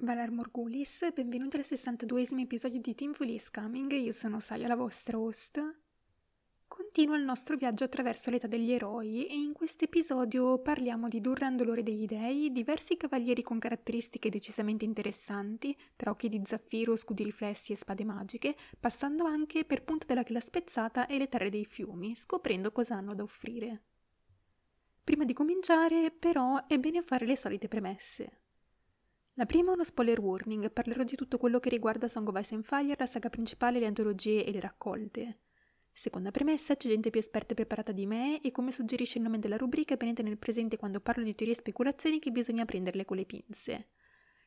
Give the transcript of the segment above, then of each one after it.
Valar Morgulis, benvenuti al 62esimo episodio di Team Fully is Coming, io sono Saya, la vostra host. Continua il nostro viaggio attraverso l'età degli eroi e in questo episodio parliamo di Durran Dolore degli Dei, diversi cavalieri con caratteristiche decisamente interessanti, tra occhi di zaffiro, scudi riflessi e spade magiche, passando anche per Punta della Chela Spezzata e le terre dei fiumi, scoprendo cosa hanno da offrire. Prima di cominciare, però, è bene fare le solite premesse. La prima è uno spoiler warning, parlerò di tutto quello che riguarda Song of Ice and Fire, la saga principale, le antologie e le raccolte. Seconda premessa, c'è gente più esperta e preparata di me e come suggerisce il nome della rubrica è tenere presente quando parlo di teorie e speculazioni che bisogna prenderle con le pinze.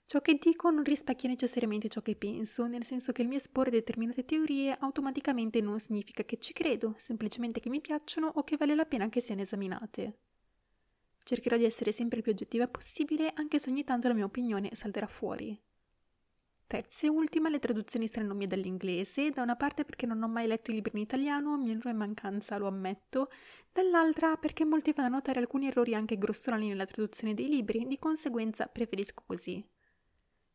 Ciò che dico non rispecchia necessariamente ciò che penso, nel senso che il mio esporre determinate teorie automaticamente non significa che ci credo, semplicemente che mi piacciono o che vale la pena che siano esaminate. Cercherò di essere sempre il più oggettiva possibile, anche se ogni tanto la mia opinione salterà fuori. Terza e ultima, le traduzioni saranno mie dall'inglese, da una parte perché non ho mai letto i libri in italiano, mi è mancanza, lo ammetto, dall'altra perché molti fanno notare alcuni errori anche grossolani nella traduzione dei libri, di conseguenza preferisco così.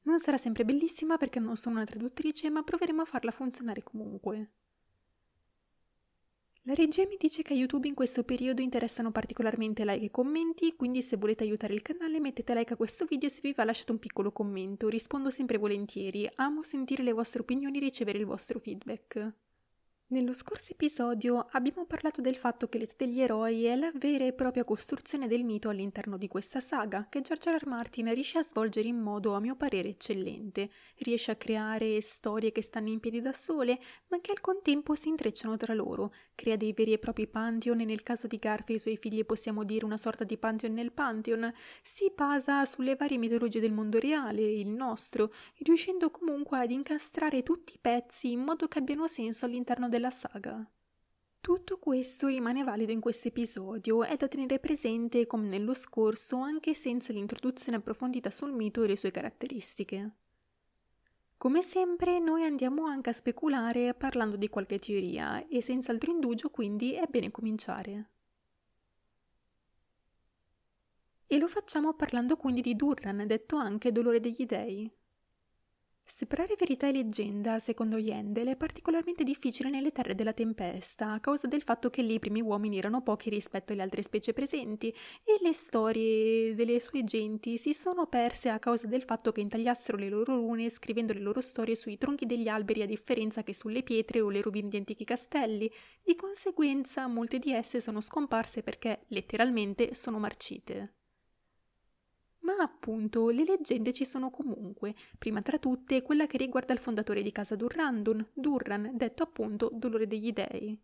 Non sarà sempre bellissima perché non sono una traduttrice, ma proveremo a farla funzionare comunque. La regia mi dice che a YouTube in questo periodo interessano particolarmente like e commenti, quindi se volete aiutare il canale mettete like a questo video e se vi va lasciate un piccolo commento, rispondo sempre volentieri, amo sentire le vostre opinioni e ricevere il vostro feedback. Nello scorso episodio abbiamo parlato del fatto che l'età degli eroi è la vera e propria costruzione del mito all'interno di questa saga, che George R. R. Martin riesce a svolgere in modo, a mio parere, eccellente. Riesce a creare storie che stanno in piedi da sole, ma che al contempo si intrecciano tra loro. Crea dei veri e propri pantheon, e nel caso di Garfi e i suoi figli possiamo dire una sorta di pantheon nel pantheon. Si basa sulle varie mitologie del mondo reale, il nostro, riuscendo comunque ad incastrare tutti i pezzi in modo che abbiano senso all'interno del della saga. Tutto questo rimane valido in questo episodio, è da tenere presente come nello scorso anche senza l'introduzione approfondita sul mito e le sue caratteristiche. Come sempre noi andiamo anche a speculare parlando di qualche teoria e senza altro indugio quindi è bene cominciare. E lo facciamo parlando quindi di Durran, detto anche dolore degli dei. Separare verità e leggenda, secondo Yendel, è particolarmente difficile nelle terre della tempesta, a causa del fatto che lì i primi uomini erano pochi rispetto alle altre specie presenti e le storie delle sue genti si sono perse a causa del fatto che intagliassero le loro rune scrivendo le loro storie sui tronchi degli alberi a differenza che sulle pietre o le rovine di antichi castelli. Di conseguenza molte di esse sono scomparse perché letteralmente sono marcite. Ma appunto, le leggende ci sono comunque, prima tra tutte quella che riguarda il fondatore di casa Durrandon, Durran, detto appunto Dolore degli Dei.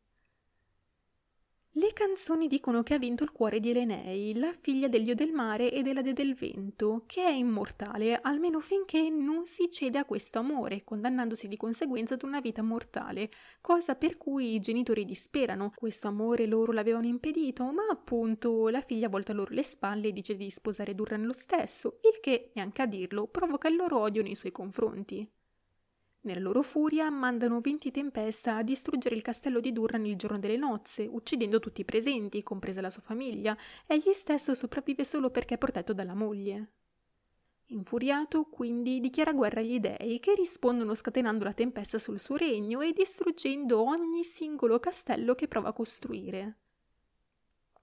Le canzoni dicono che ha vinto il cuore di Elenei, la figlia del dio del mare e della dea del vento, che è immortale almeno finché non si cede a questo amore, condannandosi di conseguenza ad una vita mortale, cosa per cui i genitori disperano. Questo amore loro l'avevano impedito, ma appunto la figlia volta loro le spalle e dice di sposare Durran lo stesso, il che, neanche a dirlo, provoca il loro odio nei suoi confronti. Nella loro furia mandano venti tempesta a distruggere il castello di Durran il giorno delle nozze, uccidendo tutti i presenti, compresa la sua famiglia. Egli stesso sopravvive solo perché è protetto dalla moglie. Infuriato, quindi, dichiara guerra agli dei, che rispondono scatenando la tempesta sul suo regno e distruggendo ogni singolo castello che prova a costruire.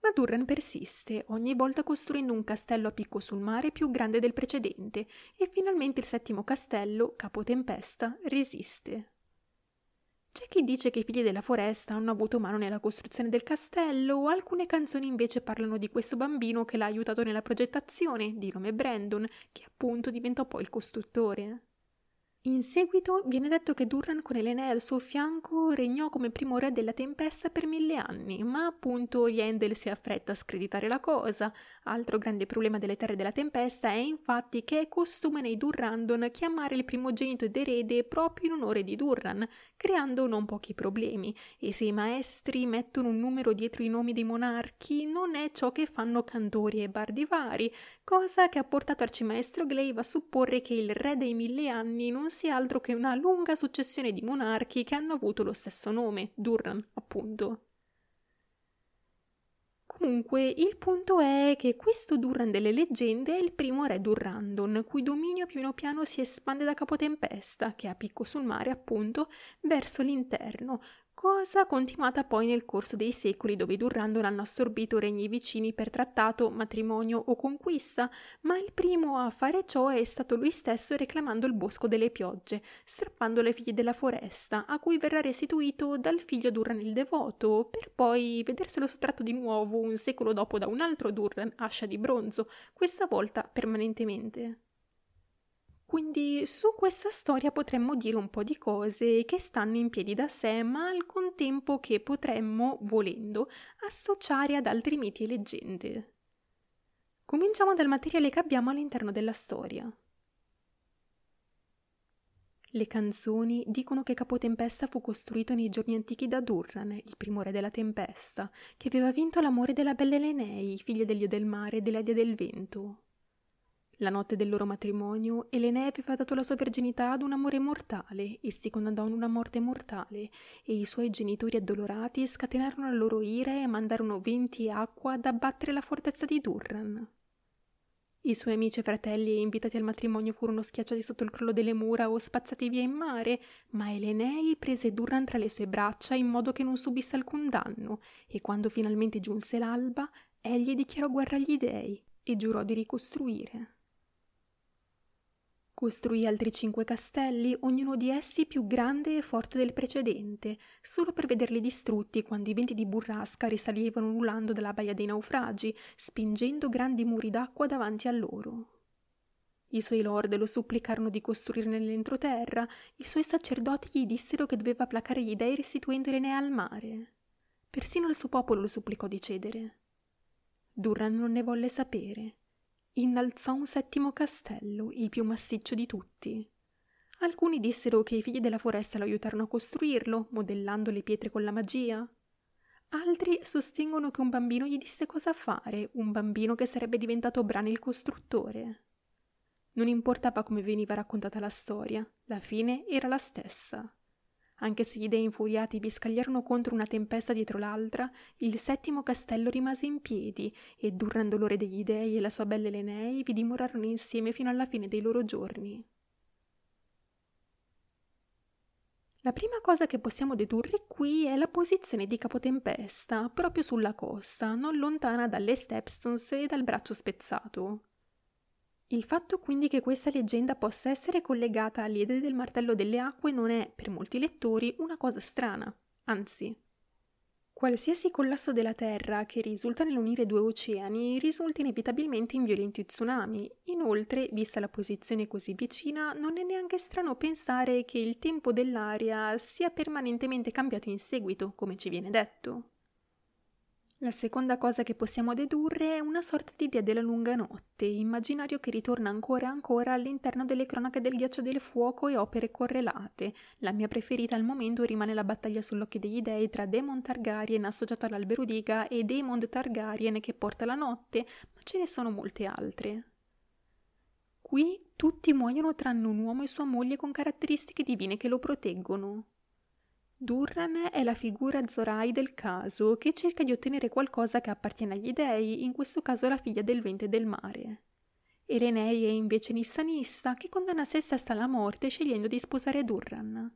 Ma Durran persiste, ogni volta costruendo un castello a picco sul mare più grande del precedente, e finalmente il settimo castello, Capo Tempesta, resiste. C'è chi dice che i figli della foresta hanno avuto mano nella costruzione del castello, alcune canzoni invece parlano di questo bambino che l'ha aiutato nella progettazione, di nome Brandon, che appunto diventò poi il costruttore. In seguito viene detto che Durran con Elena al suo fianco regnò come primo re della tempesta per mille anni, ma appunto Yendel si affretta a screditare la cosa. Altro grande problema delle terre della tempesta è infatti che è costume nei Durrandon chiamare il primogenito ed erede proprio in onore di Durran, creando non pochi problemi, e se i maestri mettono un numero dietro i nomi dei monarchi non è ciò che fanno cantori e bardi vari, cosa che ha portato Arcimaestro Glaive a supporre che il re dei mille anni non sia altro che una lunga successione di monarchi che hanno avuto lo stesso nome, Durran, appunto. Comunque, il punto è che questo Durran delle leggende è il primo re Durrandon, cui dominio piano piano si espande da Capotempesta, che è a picco sul mare, appunto, verso l'interno, cosa continuata poi nel corso dei secoli dove i Durrandon hanno assorbito regni vicini per trattato, matrimonio o conquista, ma il primo a fare ciò è stato lui stesso reclamando il bosco delle piogge, strappando le figlie della foresta, a cui verrà restituito dal figlio Durran il devoto, per poi vederselo sottratto di nuovo un secolo dopo da un altro Durran, ascia di bronzo, questa volta permanentemente. Quindi su questa storia potremmo dire un po' di cose che stanno in piedi da sé, ma al contempo che potremmo, volendo, associare ad altri miti e leggende. Cominciamo dal materiale che abbiamo all'interno della storia. Le canzoni dicono che Capotempesta fu costruito nei giorni antichi da Durran, il primo re della tempesta, che aveva vinto l'amore della bella Elenei, figlia del dio del mare e della dea del vento. La notte del loro matrimonio, Elene aveva dato la sua verginità ad un amore mortale, essi condannarono una morte mortale, e i suoi genitori addolorati scatenarono la loro ira e mandarono venti e acqua ad abbattere la fortezza di Durran. I suoi amici e fratelli invitati al matrimonio furono schiacciati sotto il crollo delle mura o spazzati via in mare, ma Elenei prese Durran tra le sue braccia in modo che non subisse alcun danno, e quando finalmente giunse l'alba, egli dichiarò guerra agli dei e giurò di ricostruire. Costruì altri cinque castelli, ognuno di essi più grande e forte del precedente, solo per vederli distrutti quando i venti di burrasca risalivano ululando dalla baia dei naufragi, spingendo grandi muri d'acqua davanti a loro. I suoi lord lo supplicarono di costruire nell'entroterra, i suoi sacerdoti gli dissero che doveva placare gli dei restituendole al mare. Persino il suo popolo lo supplicò di cedere. Durran non ne volle sapere innalzò un settimo castello, il più massiccio di tutti. Alcuni dissero che i figli della foresta lo aiutarono a costruirlo, modellando le pietre con la magia. Altri sostengono che un bambino gli disse cosa fare, un bambino che sarebbe diventato Bran il costruttore. Non importava come veniva raccontata la storia, la fine era la stessa. Anche se gli dei infuriati vi scagliarono contro una tempesta dietro l'altra, il settimo castello rimase in piedi e Durran Dolore degli Dei e la sua bella Elenei vi dimorarono insieme fino alla fine dei loro giorni. La prima cosa che possiamo dedurre qui è la posizione di Capotempesta, proprio sulla costa, non lontana dalle Stepstones e dal braccio spezzato. Il fatto quindi che questa leggenda possa essere collegata all'idea del martello delle acque non è, per molti lettori, una cosa strana, anzi. Qualsiasi collasso della Terra che risulta nell'unire due oceani risulta inevitabilmente in violenti tsunami. Inoltre, vista la posizione così vicina, non è neanche strano pensare che il tempo dell'aria sia permanentemente cambiato in seguito, come ci viene detto. La seconda cosa che possiamo dedurre è una sorta di idea della lunga notte, immaginario che ritorna ancora e ancora all'interno delle cronache del ghiaccio del fuoco e opere correlate. La mia preferita al momento rimane la battaglia sull'occhio degli dei tra Daemon Targaryen associato all'Alberudiga e Daemon Targaryen che porta la notte, ma ce ne sono molte altre. Qui tutti muoiono tranne un uomo e sua moglie con caratteristiche divine che lo proteggono. Durran è la figura Zorai del caso che cerca di ottenere qualcosa che appartiene agli dei, in questo caso la figlia del vento e del mare. Erenei è invece Nissanissa che condanna se stessa alla morte scegliendo di sposare Durran.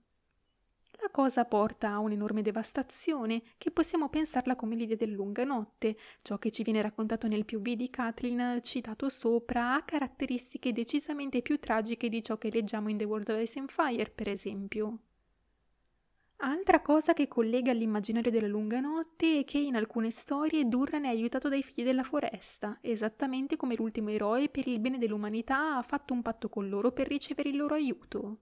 La cosa porta a un'enorme devastazione che possiamo pensarla come l'idea del lunga notte, ciò che ci viene raccontato nel POV di Kathleen citato sopra ha caratteristiche decisamente più tragiche di ciò che leggiamo in The World of Ice and Fire, per esempio. Altra cosa che collega all'immaginario della lunga notte è che in alcune storie Durran è aiutato dai figli della foresta, esattamente come l'ultimo eroe per il bene dell'umanità ha fatto un patto con loro per ricevere il loro aiuto.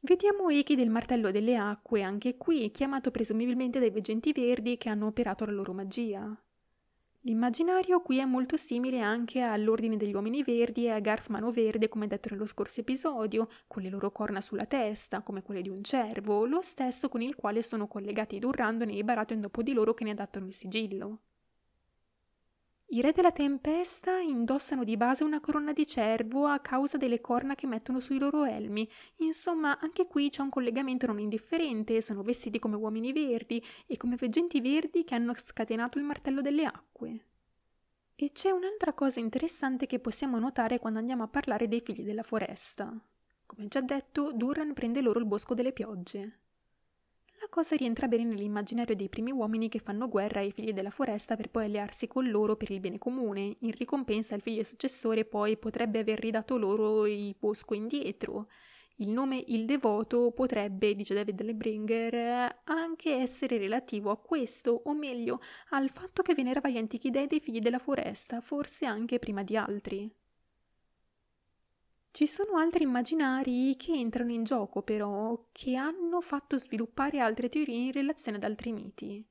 Vediamo Eki del martello delle acque, anche qui chiamato presumibilmente dai veggenti verdi che hanno operato la loro magia. L'immaginario qui è molto simile anche all'Ordine degli Uomini Verdi e a Garf Mano Verde, come detto nello scorso episodio, con le loro corna sulla testa, come quelle di un cervo, lo stesso con il quale sono collegati Durrandon e Baratheon dopo di loro che ne adattano il sigillo. I re della tempesta indossano di base una corona di cervo a causa delle corna che mettono sui loro elmi. Insomma, anche qui c'è un collegamento non indifferente, sono vestiti come uomini verdi e come veggenti verdi che hanno scatenato il martello delle acque. E c'è un'altra cosa interessante che possiamo notare quando andiamo a parlare dei figli della foresta. Come già detto, Duran prende loro il bosco delle piogge. Cosa rientra bene nell'immaginario dei primi uomini che fanno guerra ai figli della foresta per poi allearsi con loro per il bene comune. In ricompensa il figlio successore poi potrebbe aver ridato loro il bosco indietro. Il nome Il Devoto potrebbe, dice David Lebringer, anche essere relativo a questo, o meglio, al fatto che venerava gli antichi dei dei figli della foresta, forse anche prima di altri. Ci sono altri immaginari che entrano in gioco, però, che hanno fatto sviluppare altre teorie in relazione ad altri miti.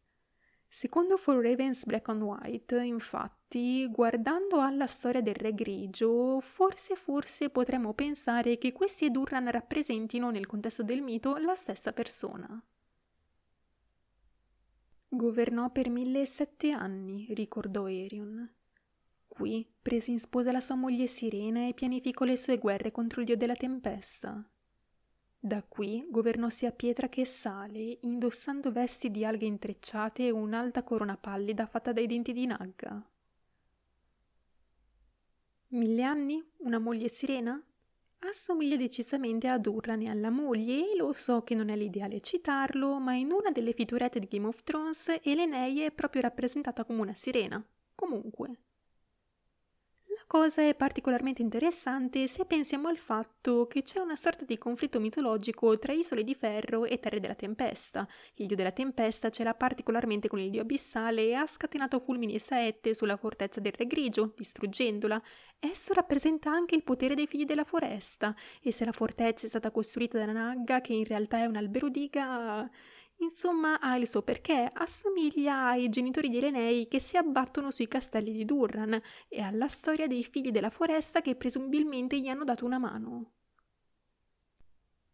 Secondo For Ravens Black and White, infatti, guardando alla storia del Re Grigio, forse forse potremmo pensare che questi Edurran rappresentino nel contesto del mito la stessa persona. Governò per mille e sette anni, ricordò Erion. Qui prese in sposa la sua moglie Sirena e pianificò le sue guerre contro il dio della tempesta. Da qui governò sia pietra che sale, indossando vesti di alghe intrecciate e un'alta corona pallida fatta dai denti di Nagga. Mille anni? Una moglie sirena? Assomiglia decisamente ad Urran e alla moglie e lo so che non è l'ideale citarlo, ma in una delle fiturette di Game of Thrones Elenei è proprio rappresentata come una sirena. Comunque cosa è particolarmente interessante se pensiamo al fatto che c'è una sorta di conflitto mitologico tra Isole di Ferro e Terre della Tempesta. Il dio della tempesta c'era particolarmente con il dio abissale e ha scatenato fulmini e saette sulla fortezza del Re Grigio, distruggendola. Esso rappresenta anche il potere dei figli della foresta, e se la fortezza è stata costruita da Nagga, che in realtà è un albero diga Insomma, ha il suo perché, assomiglia ai genitori di Elenei che si abbattono sui castelli di Durran e alla storia dei figli della foresta che presumibilmente gli hanno dato una mano.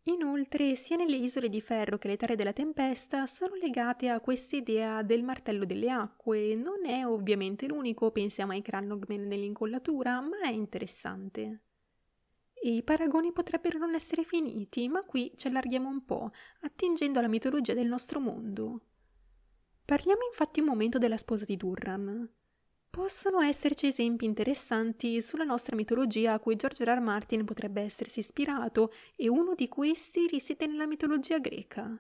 Inoltre, sia nelle isole di ferro che le terre della tempesta sono legate a questa idea del martello delle acque. Non è ovviamente l'unico, pensiamo ai Crannogmen nell'incollatura, ma è interessante. E i paragoni potrebbero non essere finiti, ma qui ci allarghiamo un po', attingendo alla mitologia del nostro mondo. Parliamo infatti un momento della sposa di Durran. Possono esserci esempi interessanti sulla nostra mitologia a cui George R. R. Martin potrebbe essersi ispirato, e uno di questi risiede nella mitologia greca.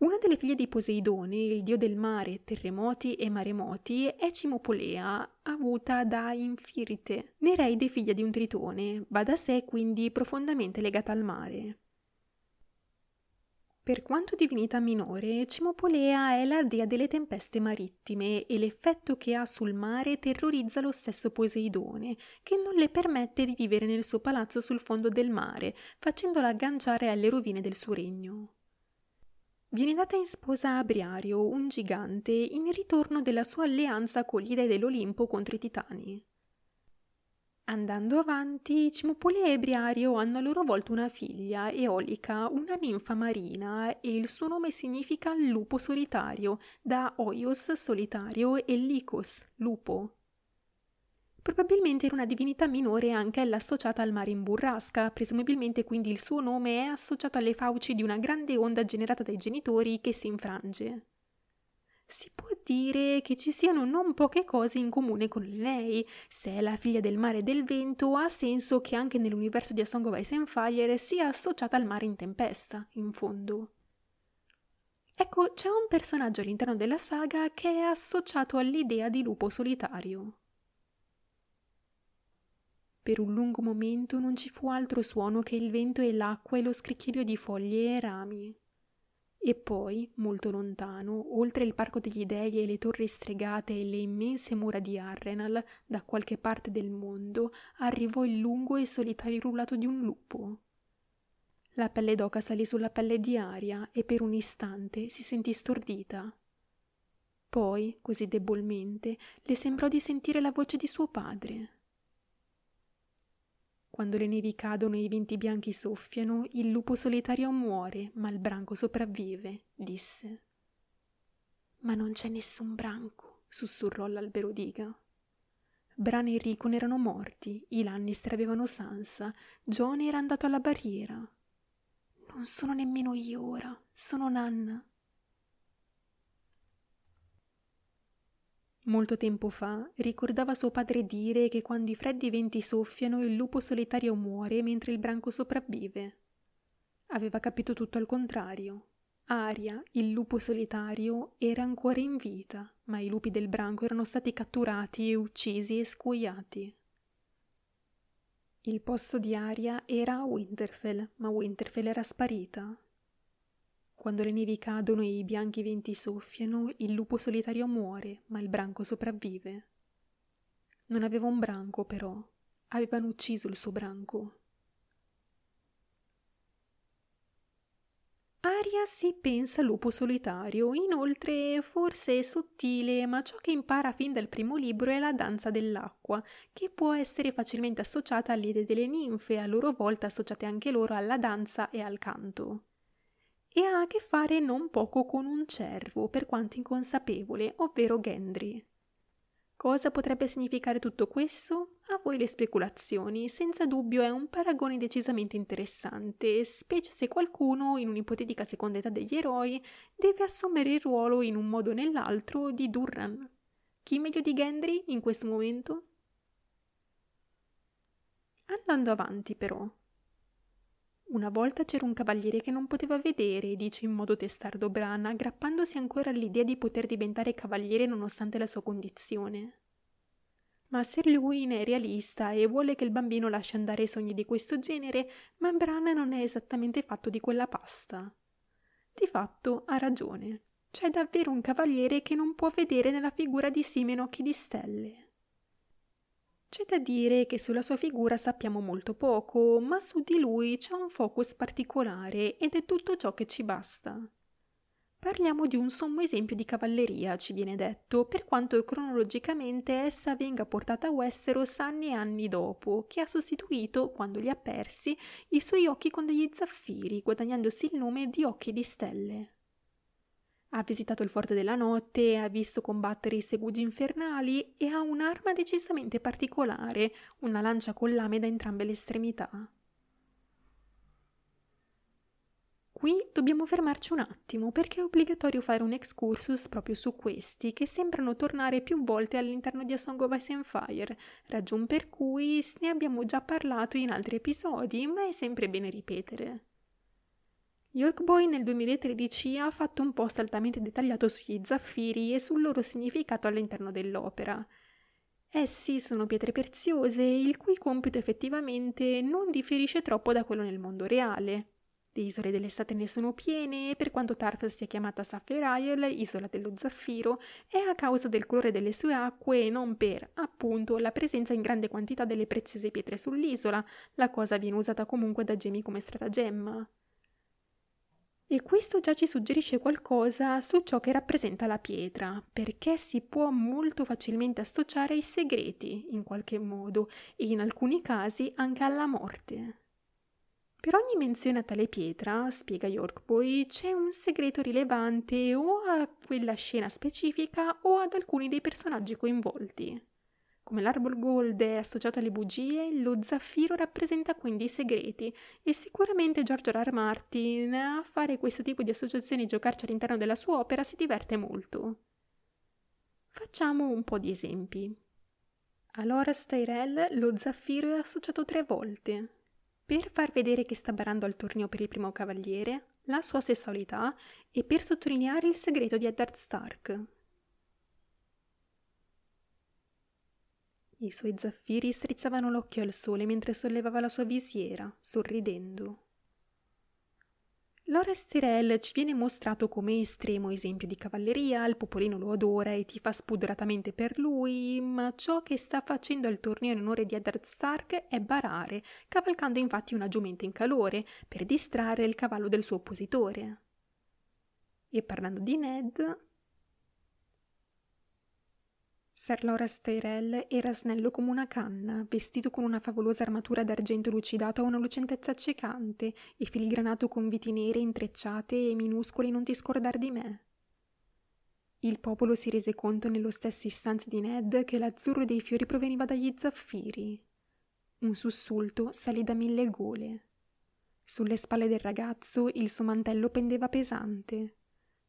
Una delle figlie di Poseidone, il dio del mare, terremoti e maremoti, è Cimopolea, avuta da Infirite, nereide figlia di un tritone, va da sé quindi profondamente legata al mare. Per quanto divinità minore, Cimopolea è la dea delle tempeste marittime e l'effetto che ha sul mare terrorizza lo stesso Poseidone, che non le permette di vivere nel suo palazzo sul fondo del mare, facendola agganciare alle rovine del suo regno. Viene data in sposa a Briario, un gigante, in ritorno della sua alleanza con gli dei dell'Olimpo contro i titani. Andando avanti, Cimopolea e Briario hanno a loro volta una figlia, Eolica, una ninfa marina, e il suo nome significa lupo solitario, da Oios solitario e Lycos, lupo. Probabilmente era una divinità minore anche ella associata al mare in burrasca, presumibilmente quindi il suo nome è associato alle fauci di una grande onda generata dai genitori che si infrange. Si può dire che ci siano non poche cose in comune con lei. Se è la figlia del mare e del vento, ha senso che anche nell'universo di A Song of Ice and Fire sia associata al mare in tempesta, in fondo. Ecco, c'è un personaggio all'interno della saga che è associato all'idea di lupo solitario. Per un lungo momento non ci fu altro suono che il vento e l'acqua e lo scricchiolio di foglie e rami. E poi, molto lontano, oltre il parco degli dei e le torri stregate e le immense mura di Arrenal, da qualche parte del mondo, arrivò il lungo e solitario rulato di un lupo. La pelle d'oca salì sulla pelle di Aria e per un istante si sentì stordita. Poi, così debolmente, le sembrò di sentire la voce di suo padre. Quando le nevi cadono e i venti bianchi soffiano, il lupo solitario muore, ma il branco sopravvive, disse. Ma non c'è nessun branco, sussurrò l'albero diga. Bran e Rickon erano morti, i Lannister avevano Sansa, Jon era andato alla barriera. Non sono nemmeno io ora, sono Nanna. Molto tempo fa ricordava suo padre dire che quando i freddi venti soffiano il lupo solitario muore mentre il branco sopravvive. Aveva capito tutto al contrario. Aria, il lupo solitario, era ancora in vita, ma i lupi del branco erano stati catturati e uccisi e scuoiati. Il posto di Aria era a Winterfell, ma Winterfell era sparita. Quando le nevi cadono e i bianchi venti soffiano, il lupo solitario muore, ma il branco sopravvive. Non aveva un branco, però. Avevano ucciso il suo branco. Aria si pensa lupo solitario, inoltre forse è sottile, ma ciò che impara fin dal primo libro è la danza dell'acqua, che può essere facilmente associata all'idea delle ninfe, a loro volta associate anche loro alla danza e al canto e ha a che fare non poco con un cervo, per quanto inconsapevole, ovvero Gendry. Cosa potrebbe significare tutto questo? A voi le speculazioni, senza dubbio è un paragone decisamente interessante, specie se qualcuno, in un'ipotetica seconda età degli eroi, deve assumere il ruolo in un modo o nell'altro di Durran. Chi meglio di Gendry in questo momento? Andando avanti, però, una volta c'era un cavaliere che non poteva vedere, dice in modo testardo Bran, aggrappandosi ancora all'idea di poter diventare cavaliere nonostante la sua condizione. Ma Sir Lewin è realista e vuole che il bambino lasci andare sogni di questo genere, ma Bran non è esattamente fatto di quella pasta. Di fatto ha ragione. C'è davvero un cavaliere che non può vedere nella figura di Simen occhi di stelle. C'è da dire che sulla sua figura sappiamo molto poco, ma su di lui c'è un focus particolare ed è tutto ciò che ci basta. Parliamo di un sommo esempio di cavalleria, ci viene detto, per quanto cronologicamente essa venga portata a Westeros anni e anni dopo, che ha sostituito, quando li ha persi, i suoi occhi con degli zaffiri, guadagnandosi il nome di occhi di stelle. Ha visitato il Forte della Notte, ha visto combattere i segugi infernali e ha un'arma decisamente particolare, una lancia con lame da entrambe le estremità. Qui dobbiamo fermarci un attimo perché è obbligatorio fare un excursus proprio su questi che sembrano tornare più volte all'interno di A Song of Ice and Fire, ragion per cui ne abbiamo già parlato in altri episodi, ma è sempre bene ripetere. Yorkboy nel 2013 ha fatto un post altamente dettagliato sugli zaffiri e sul loro significato all'interno dell'opera. Essi sono pietre preziose, il cui compito effettivamente non differisce troppo da quello nel mondo reale. Le isole dell'estate ne sono piene e per quanto Tarth sia chiamata Isle, isola dello zaffiro, è a causa del colore delle sue acque e non per, appunto, la presenza in grande quantità delle preziose pietre sull'isola, la cosa viene usata comunque da Jamie come stratagemma. E questo già ci suggerisce qualcosa su ciò che rappresenta la pietra, perché si può molto facilmente associare ai segreti, in qualche modo, e in alcuni casi anche alla morte. Per ogni menzione a tale pietra, spiega Yorkboy, c'è un segreto rilevante o a quella scena specifica o ad alcuni dei personaggi coinvolti. Come l'Arbor Gold è associato alle bugie, lo zaffiro rappresenta quindi i segreti e sicuramente George R. R. Martin a fare questo tipo di associazioni e giocarci all'interno della sua opera si diverte molto. Facciamo un po' di esempi. A Loras Tyrell lo zaffiro è associato tre volte. Per far vedere che sta barando al torneo per il primo cavaliere, la sua sessualità e per sottolineare il segreto di Eddard Stark, I suoi zaffiri strizzavano l'occhio al sole mentre sollevava la sua visiera, sorridendo. Lores Tyrell ci viene mostrato come estremo esempio di cavalleria, il popolino lo adora e tifa spudoratamente per lui, ma ciò che sta facendo al torneo in onore di Eddard Stark è barare, cavalcando infatti una giumenta in calore, per distrarre il cavallo del suo oppositore. E parlando di Ned, Ser Loras Tyrell era snello come una canna, vestito con una favolosa armatura d'argento lucidato a una lucentezza accecante e filigranato con viti nere intrecciate e minuscoli non ti scordar di me. Il popolo si rese conto nello stesso istante di Ned che l'azzurro dei fiori proveniva dagli zaffiri. Un sussulto salì da mille gole. Sulle spalle del ragazzo il suo mantello pendeva pesante.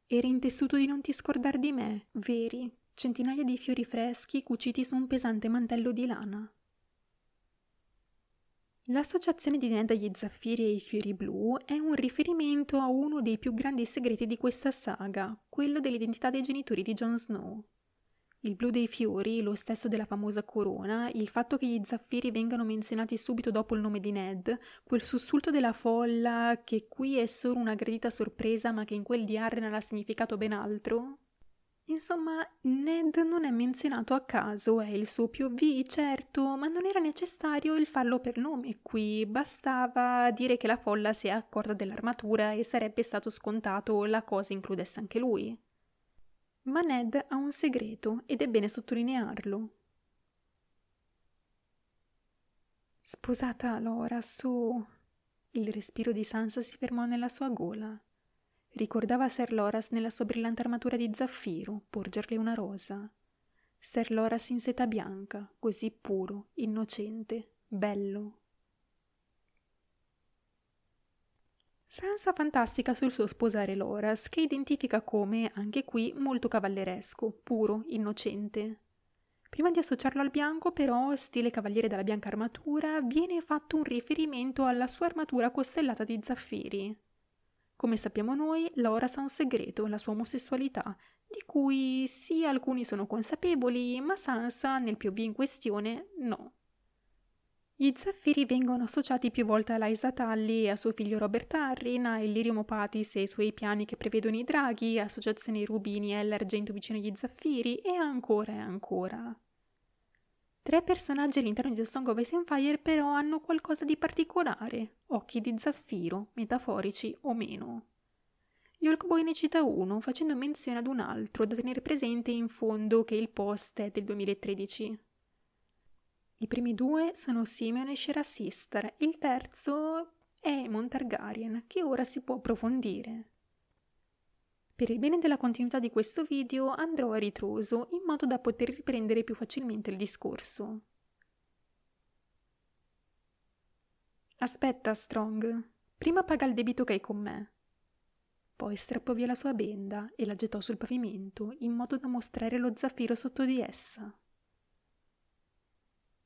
Era intessuto di non ti scordar di me, veri, centinaia di fiori freschi cuciti su un pesante mantello di lana. L'associazione di Ned agli zaffiri e ai fiori blu è un riferimento a uno dei più grandi segreti di questa saga, quello dell'identità dei genitori di Jon Snow. Il blu dei fiori, lo stesso della famosa corona, il fatto che gli zaffiri vengano menzionati subito dopo il nome di Ned, quel sussulto della folla che qui è solo una gradita sorpresa ma che in quel di Arren ha significato ben altro, Insomma, Ned non è menzionato a caso, è il suo POV, certo, ma non era necessario il farlo per nome qui, bastava dire che la folla si è accorta dell'armatura e sarebbe stato scontato la cosa includesse anche lui. Ma Ned ha un segreto ed è bene sottolinearlo. Sposata Laura, su. Il respiro di Sansa si fermò nella sua gola. Ricordava Ser Loras nella sua brillante armatura di zaffiro, porgerle una rosa. Ser Loras in seta bianca, così puro, innocente, bello. Sansa fantastica sul suo sposare Loras, che identifica come, anche qui, molto cavalleresco, puro, innocente. Prima di associarlo al bianco, però, stile cavaliere della bianca armatura, viene fatto un riferimento alla sua armatura costellata di zaffiri. Come sappiamo noi, Laura sa un segreto, la sua omosessualità, di cui sì alcuni sono consapevoli, ma Sansa, nel POV in questione, no. Gli zaffiri vengono associati più volte a Liza Tully a suo figlio Robert Arryn, a Illirium Patis e ai suoi piani che prevedono i draghi, associazione rubini e l'argento vicino agli zaffiri, e ancora e ancora. Tre personaggi all'interno di The Song of Ice and Fire però hanno qualcosa di particolare, occhi di zaffiro, metaforici o meno. Yolkboy ne cita uno, facendo menzione ad un altro, da tenere presente in fondo che il post è del 2013. I primi due sono Simeon e Shera Sister, il terzo è Aemon Targaryen, che ora si può approfondire. Per il bene della continuità di questo video andrò a ritroso in modo da poter riprendere più facilmente il discorso. Aspetta, Strong. Prima paga il debito che hai con me. Poi strappò via la sua benda e la gettò sul pavimento in modo da mostrare lo zaffiro sotto di essa.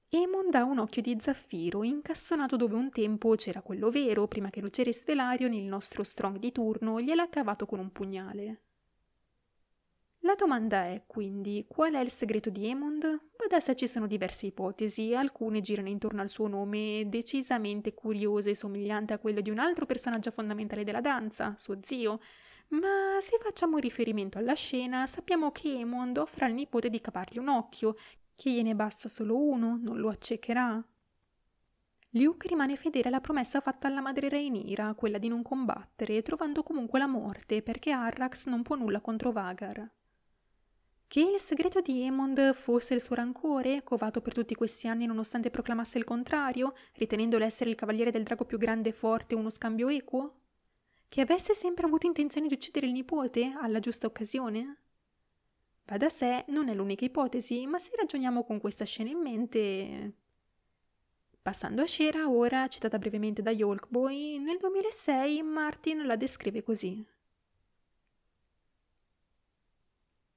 Emond ha un occhio di zaffiro incassonato dove un tempo c'era quello vero, prima che Luceris Velarion, il nostro strong di turno, gliel'ha cavato con un pugnale. La domanda è quindi qual è il segreto di Emond? Sé ci sono diverse ipotesi, alcune girano intorno al suo nome, decisamente curiose e somigliante a quello di un altro personaggio fondamentale della danza, suo zio, ma se facciamo riferimento alla scena, sappiamo che Emond offre al nipote di cavargli un occhio, che gliene basta solo uno, non lo accecherà. Luke rimane fedele alla promessa fatta alla madre Rhaenyra, quella di non combattere, trovando comunque la morte, perché Arrax non può nulla contro Vagar. Che il segreto di Aemond fosse il suo rancore, covato per tutti questi anni nonostante proclamasse il contrario, ritenendolo essere il cavaliere del drago più grande e forte uno scambio equo? Che avesse sempre avuto intenzione di uccidere il nipote alla giusta occasione? Va da sé, non è l'unica ipotesi, ma se ragioniamo con questa scena in mente... Passando a Shera, ora citata brevemente da Yolkboy, nel 2006 Martin la descrive così.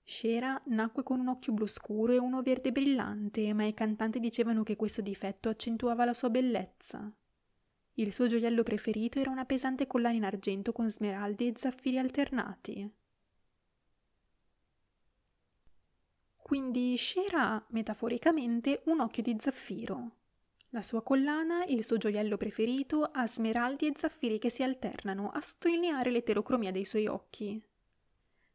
Shera nacque con un occhio blu scuro e uno verde brillante, ma i cantanti dicevano che questo difetto accentuava la sua bellezza. Il suo gioiello preferito era una pesante collana in argento con smeraldi e zaffiri alternati. Quindi Shera metaforicamente, un occhio di zaffiro. La sua collana, il suo gioiello preferito, ha smeraldi e zaffiri che si alternano a sottolineare l'eterocromia dei suoi occhi.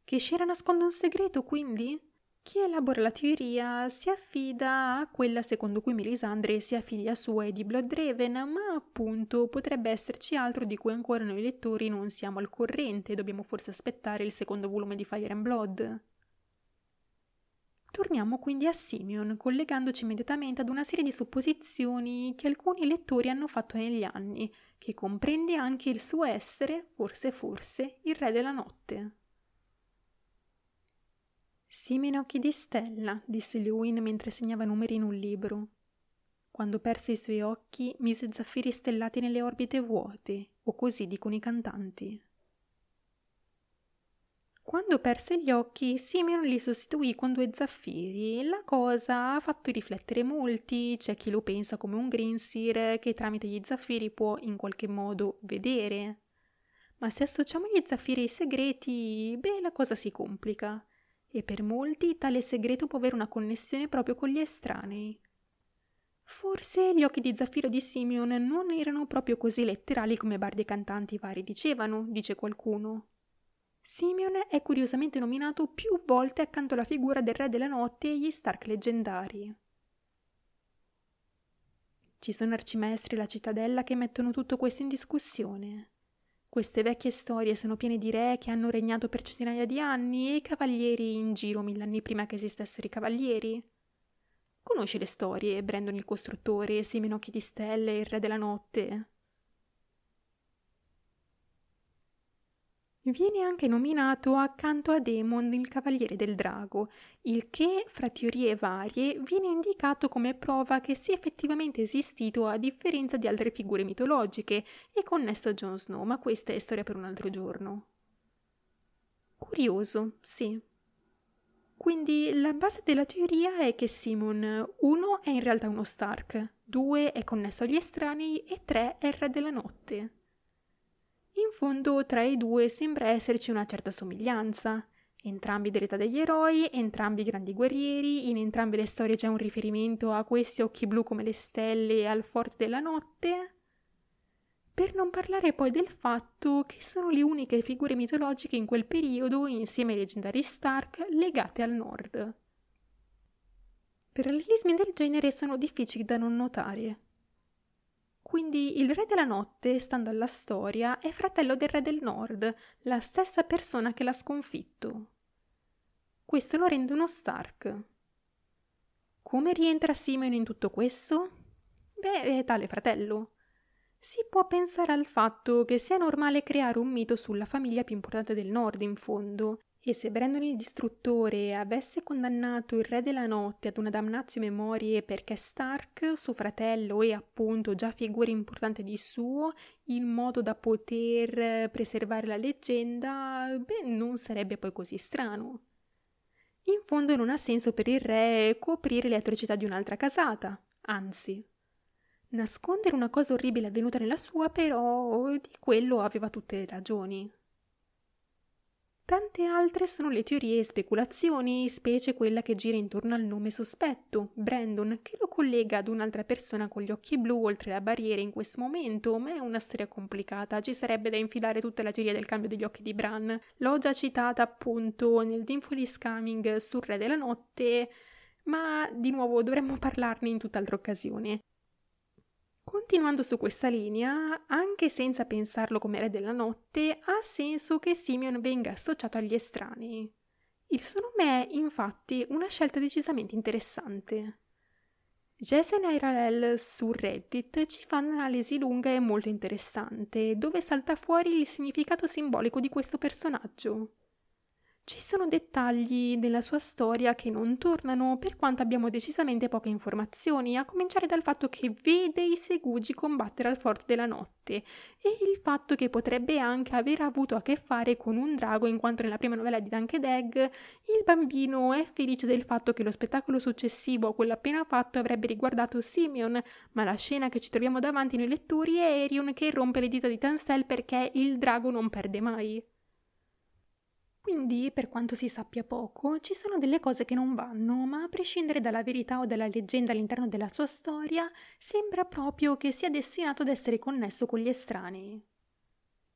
Che Shera nasconde un segreto, quindi? Chi elabora la teoria si affida a quella secondo cui Melisandre sia figlia sua e di Bloodraven, ma appunto potrebbe esserci altro di cui ancora noi lettori non siamo al corrente, dobbiamo forse aspettare il secondo volume di Fire and Blood. Torniamo quindi a Simeon, collegandoci immediatamente ad una serie di supposizioni che alcuni lettori hanno fatto negli anni, che comprende anche il suo essere, forse forse, il re della notte. Simile occhi di stella, disse Lewin mentre segnava numeri in un libro. Quando perse i suoi occhi, mise zaffiri stellati nelle orbite vuote, o così dicono i cantanti. Quando perse gli occhi, Simeon li sostituì con due zaffiri. La cosa ha fatto riflettere molti, c'è chi lo pensa come un Greenseer che tramite gli zaffiri può in qualche modo vedere. Ma se associamo gli zaffiri ai segreti, beh, la cosa si complica. E per molti tale segreto può avere una connessione proprio con gli estranei. Forse gli occhi di zaffiro di Simeon non erano proprio così letterali come bardi e cantanti vari dicevano, dice qualcuno. Simeon è curiosamente nominato più volte accanto alla figura del re della notte e gli Stark leggendari. Ci sono arcimestri alla cittadella che mettono tutto questo in discussione. Queste vecchie storie sono piene di re che hanno regnato per centinaia di anni e cavalieri in giro mille anni prima che esistessero i cavalieri. Conosci le storie, Brandon il costruttore, Simen Occhi di Stelle, il re della notte? Viene anche nominato accanto a Demon il Cavaliere del Drago, il che, fra teorie varie, viene indicato come prova che sia effettivamente esistito a differenza di altre figure mitologiche e connesso a Jon Snow, ma questa è storia per un altro giorno. Curioso, sì. Quindi la base della teoria è che Simon 1 è in realtà uno Stark, 2 è connesso agli estranei e 3 è il re della notte. In fondo tra i due sembra esserci una certa somiglianza. Entrambi dell'età degli eroi, entrambi grandi guerrieri, in entrambe le storie c'è un riferimento a questi occhi blu come le stelle e al forte della notte. Per non parlare poi del fatto che sono le uniche figure mitologiche in quel periodo, insieme ai leggendari Stark, legate al nord. Parallelismi del genere sono difficili da non notare. Quindi il re della notte, stando alla storia, è fratello del re del nord, la stessa persona che l'ha sconfitto. Questo lo rende uno Stark. Come rientra Simon in tutto questo? Beh, è tale fratello si può pensare al fatto che sia normale creare un mito sulla famiglia più importante del nord, in fondo, e se Brandon il distruttore avesse condannato il re della notte ad una damnazio memorie perché Stark, suo fratello e appunto già figura importante di suo, in modo da poter preservare la leggenda, beh, non sarebbe poi così strano. In fondo non ha senso per il re coprire le atrocità di un'altra casata, anzi, Nascondere una cosa orribile avvenuta nella sua, però, di quello aveva tutte le ragioni. Tante altre sono le teorie e speculazioni, specie quella che gira intorno al nome sospetto, Brandon, che lo collega ad un'altra persona con gli occhi blu oltre la barriera in questo momento, ma è una storia complicata, ci sarebbe da infilare tutta la teoria del cambio degli occhi di Bran. L'ho già citata appunto nel Dinful Coming sul Re della Notte, ma di nuovo dovremmo parlarne in tutt'altra occasione. Continuando su questa linea, anche senza pensarlo come re della notte, ha senso che Simeon venga associato agli estranei. Il suo nome è, infatti, una scelta decisamente interessante. Jason e Iralel su Reddit ci fa un'analisi lunga e molto interessante, dove salta fuori il significato simbolico di questo personaggio. Ci sono dettagli della sua storia che non tornano per quanto abbiamo decisamente poche informazioni, a cominciare dal fatto che vede i segugi combattere al forte della notte e il fatto che potrebbe anche aver avuto a che fare con un drago in quanto nella prima novella di Dunked Egg il bambino è felice del fatto che lo spettacolo successivo a quello appena fatto avrebbe riguardato Simeon, ma la scena che ci troviamo davanti noi lettori è Erion che rompe le dita di Tansel perché il drago non perde mai. Quindi, per quanto si sappia poco, ci sono delle cose che non vanno, ma a prescindere dalla verità o dalla leggenda all'interno della sua storia, sembra proprio che sia destinato ad essere connesso con gli estranei.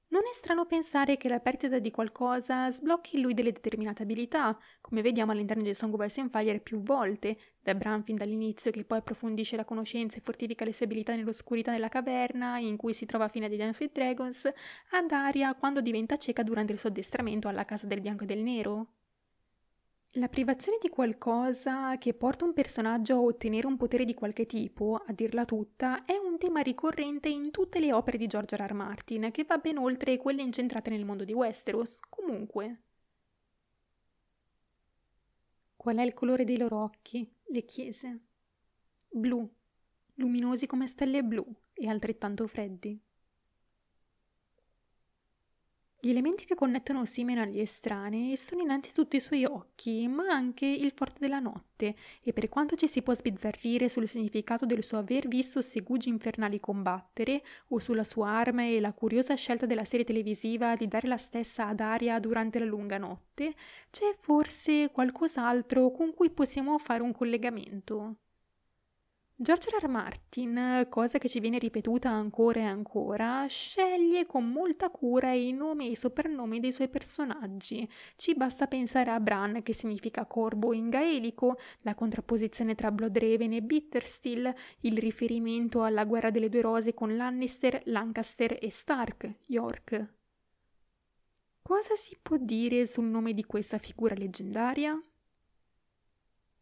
Non è strano pensare che la perdita di qualcosa sblocchi in lui delle determinate abilità, come vediamo all'interno di Song of Ice and Fire più volte, da Bran fin dall'inizio che poi approfondisce la conoscenza e fortifica le sue abilità nell'oscurità della caverna, in cui si trova a fine di Dance with Dragons, ad Arya quando diventa cieca durante il suo addestramento alla casa del bianco e del nero. La privazione di qualcosa che porta un personaggio a ottenere un potere di qualche tipo, a dirla tutta, è un tema ricorrente in tutte le opere di George R. R. Martin, che va ben oltre quelle incentrate nel mondo di Westeros. Comunque. Qual è il colore dei loro occhi? le chiese. Blu, luminosi come stelle blu e altrettanto freddi. Gli elementi che connettono Simeon agli estranei sono innanzitutto i suoi occhi, ma anche il forte della notte, e per quanto ci si può sbizzarrire sul significato del suo aver visto segugi infernali combattere, o sulla sua arma e la curiosa scelta della serie televisiva di dare la stessa ad Aria durante la lunga notte, c'è forse qualcos'altro con cui possiamo fare un collegamento. George R. R. Martin, cosa che ci viene ripetuta ancora e ancora, sceglie con molta cura i nomi e i soprannomi dei suoi personaggi. Ci basta pensare a Bran, che significa corvo in gaelico, la contrapposizione tra Bloodraven e Bittersteel, il riferimento alla guerra delle due rose con Lannister, Lancaster e Stark, York. Cosa si può dire sul nome di questa figura leggendaria?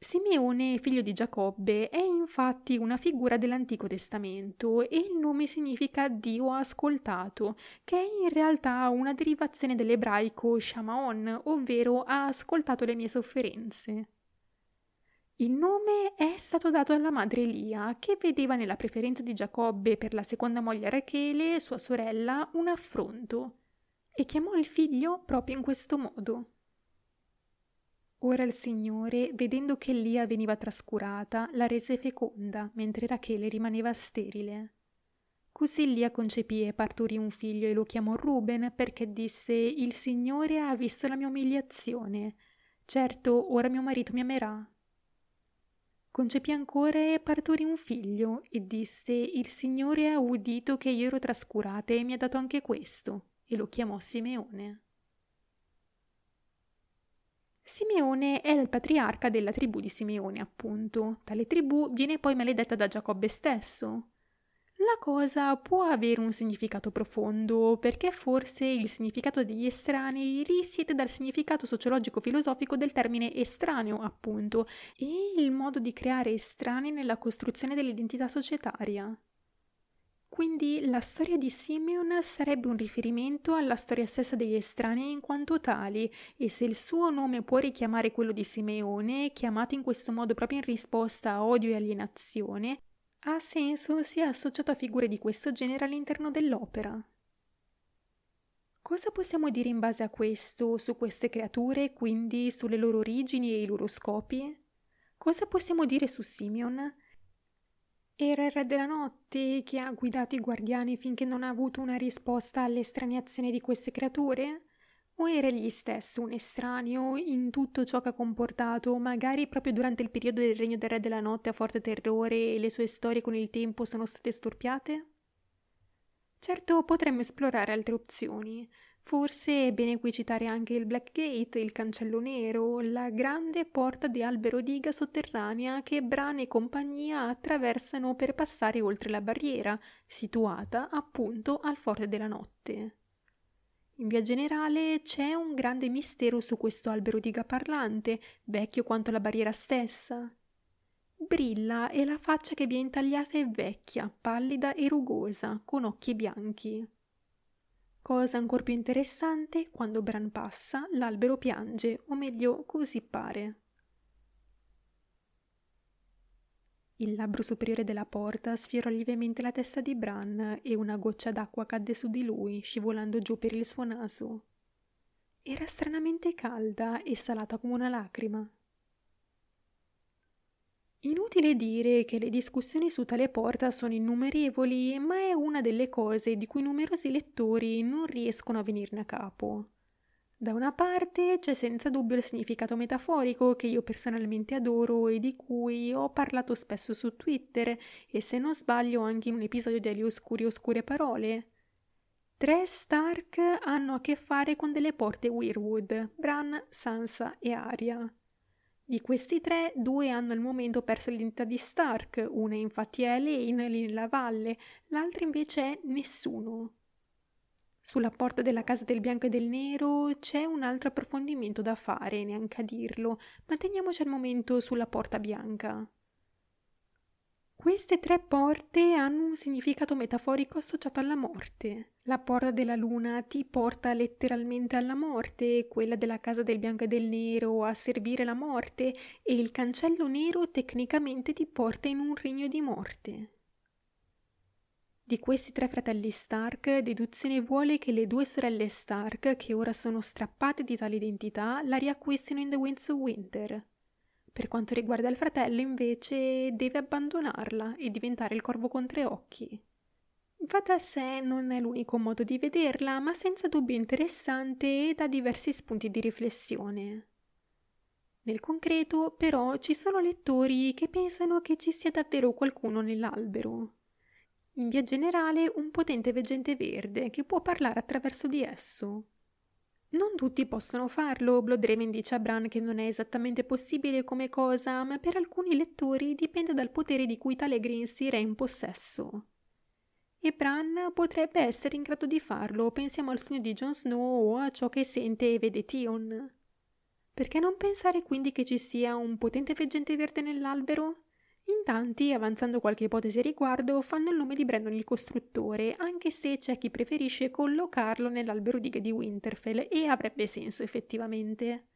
Simeone, figlio di Giacobbe, è infatti una figura dell'Antico Testamento e il nome significa Dio ascoltato, che è in realtà una derivazione dell'ebraico Shamaon, ovvero ha ascoltato le mie sofferenze. Il nome è stato dato dalla madre Elia, che vedeva nella preferenza di Giacobbe per la seconda moglie Rachele, sua sorella, un affronto, e chiamò il figlio proprio in questo modo. Ora il Signore, vedendo che Lia veniva trascurata, la rese feconda, mentre Rachele rimaneva sterile. Così Lia concepì e partorì un figlio e lo chiamò Ruben perché disse Il Signore ha visto la mia umiliazione. Certo, ora mio marito mi amerà. Concepì ancora e partorì un figlio e disse Il Signore ha udito che io ero trascurata e mi ha dato anche questo, e lo chiamò Simeone. Simeone è il patriarca della tribù di Simeone, appunto. Tale tribù viene poi maledetta da Giacobbe stesso. La cosa può avere un significato profondo, perché forse il significato degli estranei risiede dal significato sociologico-filosofico del termine estraneo, appunto, e il modo di creare estranei nella costruzione dell'identità societaria. Quindi la storia di Simeon sarebbe un riferimento alla storia stessa degli estranei in quanto tali, e se il suo nome può richiamare quello di Simeone, chiamato in questo modo proprio in risposta a odio e alienazione, ha senso sia associato a figure di questo genere all'interno dell'opera. Cosa possiamo dire in base a questo, su queste creature, quindi sulle loro origini e i loro scopi? Cosa possiamo dire su Simeon? Era il re della notte che ha guidato i guardiani finché non ha avuto una risposta all'estraneazione di queste creature? O era egli stesso un estraneo in tutto ciò che ha comportato, magari proprio durante il periodo del regno del re della notte a forte terrore e le sue storie con il tempo sono state storpiate? Certo, potremmo esplorare altre opzioni, Forse è bene qui citare anche il Black Gate, il cancello nero, la grande porta di albero diga sotterranea che Bran e compagnia attraversano per passare oltre la barriera, situata appunto al Forte della Notte. In via generale c'è un grande mistero su questo albero diga parlante, vecchio quanto la barriera stessa. Brilla e la faccia che vi è intagliata è vecchia, pallida e rugosa, con occhi bianchi. Cosa ancora più interessante, quando Bran passa, l'albero piange, o meglio, così pare. Il labbro superiore della porta sfiorò lievemente la testa di Bran e una goccia d'acqua cadde su di lui, scivolando giù per il suo naso. Era stranamente calda e salata come una lacrima. Inutile dire che le discussioni su tale porta sono innumerevoli, ma è una delle cose di cui numerosi lettori non riescono a venirne a capo. Da una parte c'è senza dubbio il significato metaforico che io personalmente adoro e di cui ho parlato spesso su Twitter e se non sbaglio anche in un episodio degli Oscuri Oscure Parole. Tre Stark hanno a che fare con delle porte Weirwood, Bran, Sansa e Arya. Di questi tre, due hanno al momento perso l'identità di Stark, una infatti è Elaine lì nella valle, l'altra invece è nessuno. Sulla porta della casa del bianco e del nero c'è un altro approfondimento da fare, neanche a dirlo, ma teniamoci al momento sulla porta bianca. Queste tre porte hanno un significato metaforico associato alla morte. La porta della luna ti porta letteralmente alla morte, quella della casa del bianco e del nero a servire la morte e il cancello nero tecnicamente ti porta in un regno di morte. Di questi tre fratelli Stark, deduzione vuole che le due sorelle Stark, che ora sono strappate di tale identità, la riacquistino in The Winds of Winter. Per quanto riguarda il fratello, invece, deve abbandonarla e diventare il corvo con tre occhi. Va da sé non è l'unico modo di vederla, ma senza dubbio interessante e dà diversi spunti di riflessione. Nel concreto, però, ci sono lettori che pensano che ci sia davvero qualcuno nell'albero. In via generale, un potente veggente verde che può parlare attraverso di esso. Non tutti possono farlo, Bloodhaven dice a Bran che non è esattamente possibile come cosa, ma per alcuni lettori dipende dal potere di cui tale Greenseer è in possesso. E Bran potrebbe essere in grado di farlo, pensiamo al sogno di Jon Snow o a ciò che sente e vede Tion. Perché non pensare quindi che ci sia un potente veggente verde nell'albero? In tanti, avanzando qualche ipotesi a riguardo, fanno il nome di Brandon il costruttore, anche se c'è chi preferisce collocarlo nell'albero di di Winterfell e avrebbe senso effettivamente.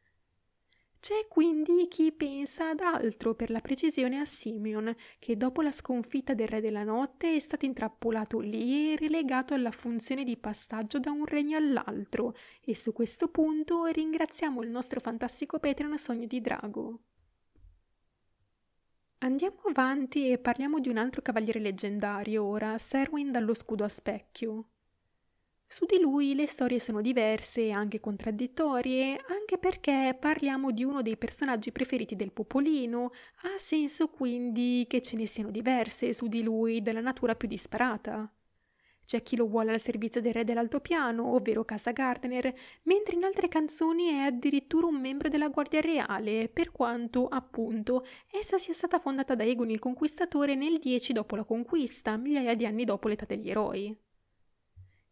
C'è quindi chi pensa ad altro, per la precisione a Simeon, che dopo la sconfitta del Re della Notte è stato intrappolato lì e relegato alla funzione di passaggio da un regno all'altro, e su questo punto ringraziamo il nostro fantastico Patreon Sogno di Drago. Andiamo avanti e parliamo di un altro cavaliere leggendario ora, Serwin dallo scudo a specchio. Su di lui le storie sono diverse e anche contraddittorie, anche perché parliamo di uno dei personaggi preferiti del popolino, ha senso quindi che ce ne siano diverse su di lui della natura più disparata. C'è chi lo vuole al servizio del re dell'altopiano, ovvero Casa Gardner, mentre in altre canzoni è addirittura un membro della Guardia Reale, per quanto, appunto, essa sia stata fondata da Egon il Conquistatore nel 10 dopo la conquista, migliaia di anni dopo l'età degli eroi.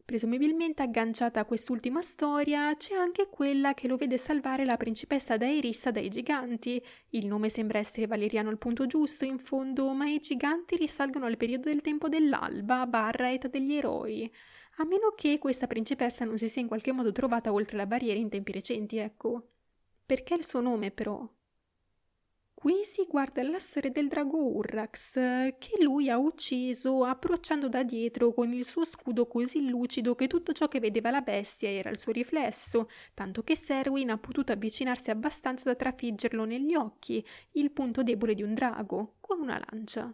Presumibilmente agganciata a quest'ultima storia c'è anche quella che lo vede salvare la principessa Daerissa dai giganti. Il nome sembra essere valeriano al punto giusto in fondo, ma i giganti risalgono al periodo del tempo dell'alba, barra età degli eroi. A meno che questa principessa non si sia in qualche modo trovata oltre la barriera in tempi recenti, ecco. Perché il suo nome, però? Qui si guarda la storia del drago Urrax, che lui ha ucciso approcciando da dietro con il suo scudo così lucido che tutto ciò che vedeva la bestia era il suo riflesso, tanto che Serwin ha potuto avvicinarsi abbastanza da trafiggerlo negli occhi, il punto debole di un drago, con una lancia.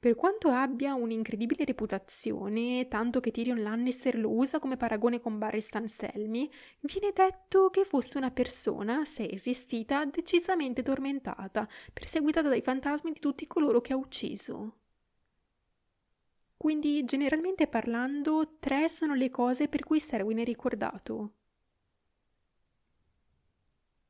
Per quanto abbia un'incredibile reputazione, tanto che Tyrion Lannister lo usa come paragone con Barry Stanselmi, viene detto che fosse una persona, se esistita, decisamente tormentata, perseguitata dai fantasmi di tutti coloro che ha ucciso. Quindi, generalmente parlando, tre sono le cose per cui Serwin è ricordato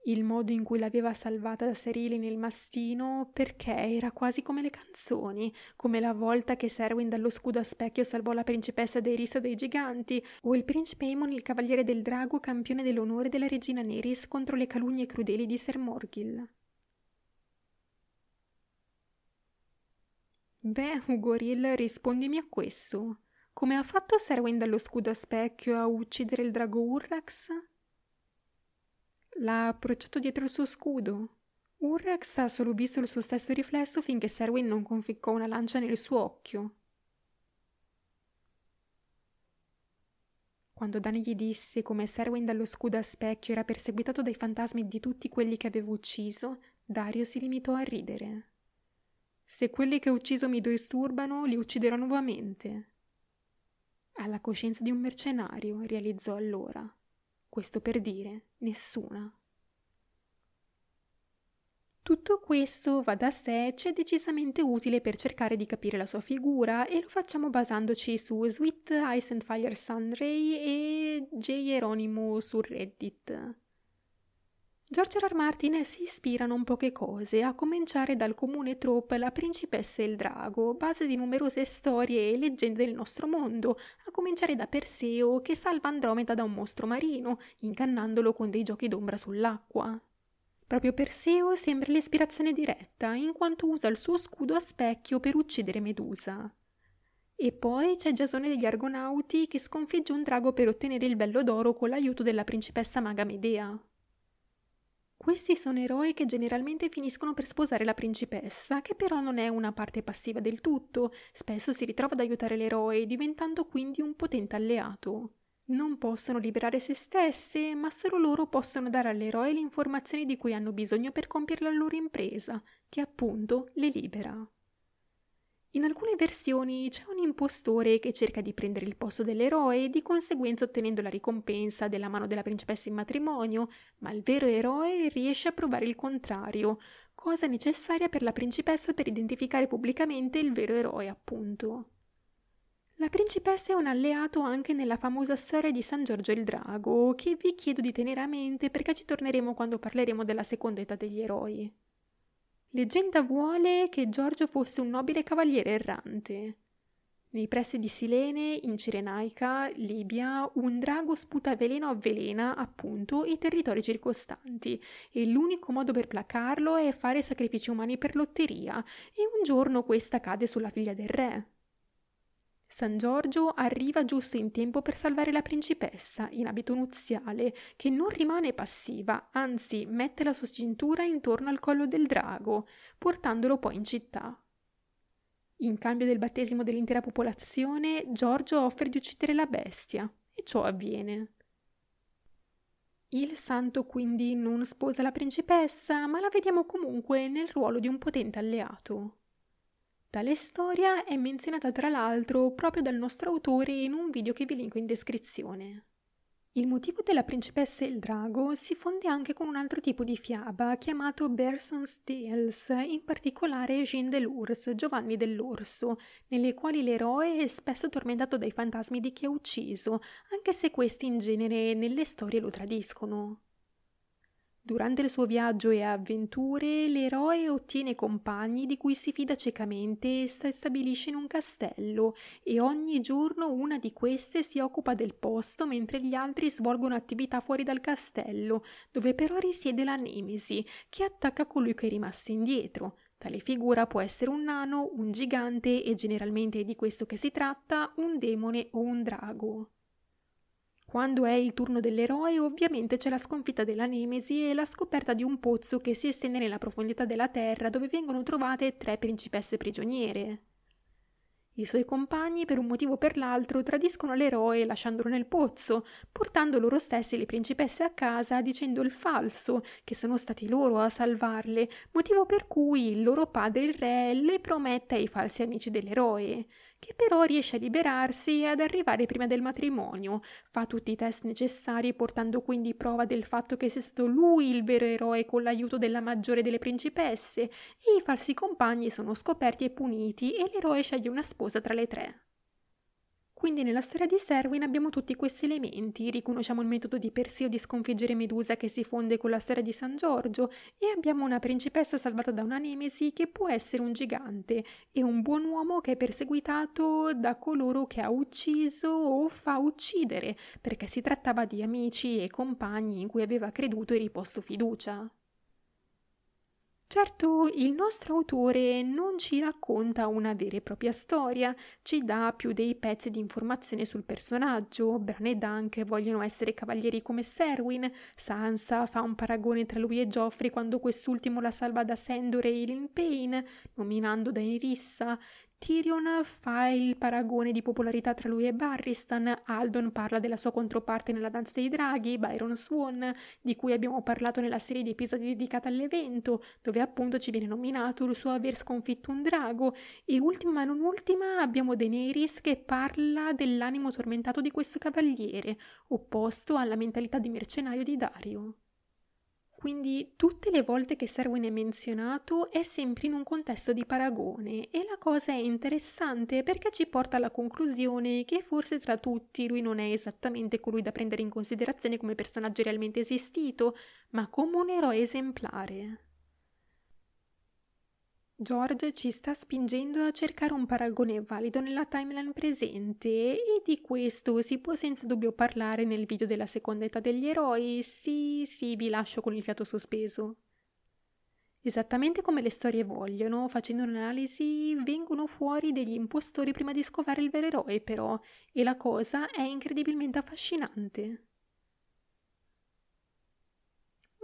il modo in cui l'aveva salvata da Serili nel mastino, perché era quasi come le canzoni, come la volta che Serwin dallo scudo a specchio salvò la principessa dei Risa dei Giganti, o il principe Aemon il cavaliere del drago campione dell'onore della regina Neris contro le calunnie crudeli di Ser Morgil. Beh, Ugoril, rispondimi a questo. Come ha fatto Serwin dallo scudo a specchio a uccidere il drago Urrax? L'ha approcciato dietro il suo scudo. Urrax ha solo visto il suo stesso riflesso finché Serwin non conficcò una lancia nel suo occhio. Quando Dani gli disse come Serwin dallo scudo a specchio era perseguitato dai fantasmi di tutti quelli che aveva ucciso, Dario si limitò a ridere. Se quelli che ho ucciso mi disturbano, li ucciderò nuovamente. Alla coscienza di un mercenario, realizzò allora. Questo per dire nessuna. Tutto questo va da sé, c'è decisamente utile per cercare di capire la sua figura e lo facciamo basandoci su Sweet Ice and Fire Sunray e J. Eronimo su Reddit. George R. R. Martin si ispira a non poche cose, a cominciare dal comune trope La principessa e il drago, base di numerose storie e leggende del nostro mondo, a cominciare da Perseo che salva Andromeda da un mostro marino, ingannandolo con dei giochi d'ombra sull'acqua. Proprio Perseo sembra l'ispirazione diretta, in quanto usa il suo scudo a specchio per uccidere Medusa. E poi c'è Giasone degli Argonauti che sconfigge un drago per ottenere il vello d'oro con l'aiuto della principessa maga Medea. Questi sono eroi che generalmente finiscono per sposare la principessa, che però non è una parte passiva del tutto, spesso si ritrova ad aiutare l'eroe, diventando quindi un potente alleato. Non possono liberare se stesse, ma solo loro possono dare all'eroe le informazioni di cui hanno bisogno per compiere la loro impresa, che appunto le libera. In alcune versioni c'è un impostore che cerca di prendere il posto dell'eroe e di conseguenza ottenendo la ricompensa della mano della principessa in matrimonio, ma il vero eroe riesce a provare il contrario, cosa necessaria per la principessa per identificare pubblicamente il vero eroe, appunto. La principessa è un alleato anche nella famosa storia di San Giorgio il Drago, che vi chiedo di tenere a mente perché ci torneremo quando parleremo della seconda età degli eroi. Leggenda vuole che Giorgio fosse un nobile cavaliere errante. Nei pressi di Silene, in Cirenaica, Libia, un drago sputa veleno a velena, appunto, i territori circostanti, e l'unico modo per placarlo è fare sacrifici umani per lotteria, e un giorno questa cade sulla figlia del re. San Giorgio arriva giusto in tempo per salvare la principessa, in abito nuziale, che non rimane passiva, anzi mette la sua cintura intorno al collo del drago, portandolo poi in città. In cambio del battesimo dell'intera popolazione, Giorgio offre di uccidere la bestia, e ciò avviene. Il santo quindi non sposa la principessa, ma la vediamo comunque nel ruolo di un potente alleato. Tale storia è menzionata tra l'altro proprio dal nostro autore in un video che vi linko in descrizione. Il motivo della principessa e il drago si fonde anche con un altro tipo di fiaba chiamato Berson's Tales, in particolare Jean de l'Ours, Giovanni dell'Orso, nelle quali l'eroe è spesso tormentato dai fantasmi di chi ha ucciso, anche se questi in genere nelle storie lo tradiscono. Durante il suo viaggio e avventure, l'eroe ottiene compagni di cui si fida ciecamente e si stabilisce in un castello, e ogni giorno una di queste si occupa del posto mentre gli altri svolgono attività fuori dal castello, dove però risiede la Nemesi, che attacca colui che è rimasto indietro. Tale figura può essere un nano, un gigante e generalmente è di questo che si tratta, un demone o un drago. Quando è il turno dell'eroe, ovviamente c'è la sconfitta della Nemesi e la scoperta di un pozzo che si estende nella profondità della terra dove vengono trovate tre principesse prigioniere. I suoi compagni, per un motivo o per l'altro, tradiscono l'eroe lasciandolo nel pozzo, portando loro stessi le principesse a casa dicendo il falso, che sono stati loro a salvarle, motivo per cui il loro padre il re le promette ai falsi amici dell'eroe che però riesce a liberarsi e ad arrivare prima del matrimonio, fa tutti i test necessari portando quindi prova del fatto che sia stato lui il vero eroe con l'aiuto della maggiore delle principesse e i falsi compagni sono scoperti e puniti e l'eroe sceglie una sposa tra le tre. Quindi nella storia di Serwin abbiamo tutti questi elementi, riconosciamo il metodo di Perseo di sconfiggere Medusa che si fonde con la storia di San Giorgio e abbiamo una principessa salvata da una nemesi che può essere un gigante e un buon uomo che è perseguitato da coloro che ha ucciso o fa uccidere, perché si trattava di amici e compagni in cui aveva creduto e riposto fiducia. Certo, il nostro autore non ci racconta una vera e propria storia, ci dà più dei pezzi di informazione sul personaggio. Bran e Dunk vogliono essere cavalieri come Serwin, Sansa fa un paragone tra lui e Geoffrey quando quest'ultimo la salva da Sandor e Eileen Payne, nominando Daenerys, Tyrion fa il paragone di popolarità tra lui e Barristan, Aldon parla della sua controparte nella danza dei draghi, Byron Swan, di cui abbiamo parlato nella serie di episodi dedicata all'evento, dove appunto ci viene nominato il suo aver sconfitto un drago, e ultima ma non ultima abbiamo Daenerys che parla dell'animo tormentato di questo cavaliere, opposto alla mentalità di mercenario di Dario. Quindi tutte le volte che Serwin è menzionato è sempre in un contesto di paragone e la cosa è interessante perché ci porta alla conclusione che forse tra tutti lui non è esattamente colui da prendere in considerazione come personaggio realmente esistito, ma come un eroe esemplare. George ci sta spingendo a cercare un paragone valido nella timeline presente e di questo si può senza dubbio parlare nel video della seconda età degli eroi. Sì, sì, vi lascio con il fiato sospeso. Esattamente come le storie vogliono, facendo un'analisi vengono fuori degli impostori prima di scovare il vero eroe, però, e la cosa è incredibilmente affascinante.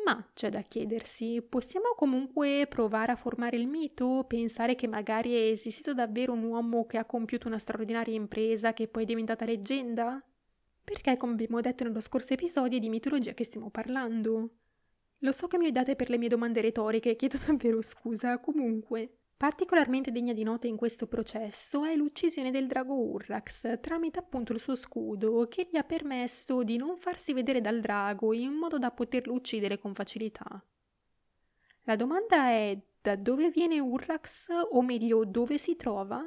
Ma c'è da chiedersi, possiamo comunque provare a formare il mito, pensare che magari è esistito davvero un uomo che ha compiuto una straordinaria impresa che poi è diventata leggenda? Perché, come abbiamo detto nello scorso episodio, è di mitologia che stiamo parlando. Lo so che mi date per le mie domande retoriche, chiedo davvero scusa, comunque. Particolarmente degna di nota in questo processo è l'uccisione del drago Urrax tramite appunto il suo scudo che gli ha permesso di non farsi vedere dal drago in modo da poterlo uccidere con facilità. La domanda è da dove viene Urrax o meglio dove si trova?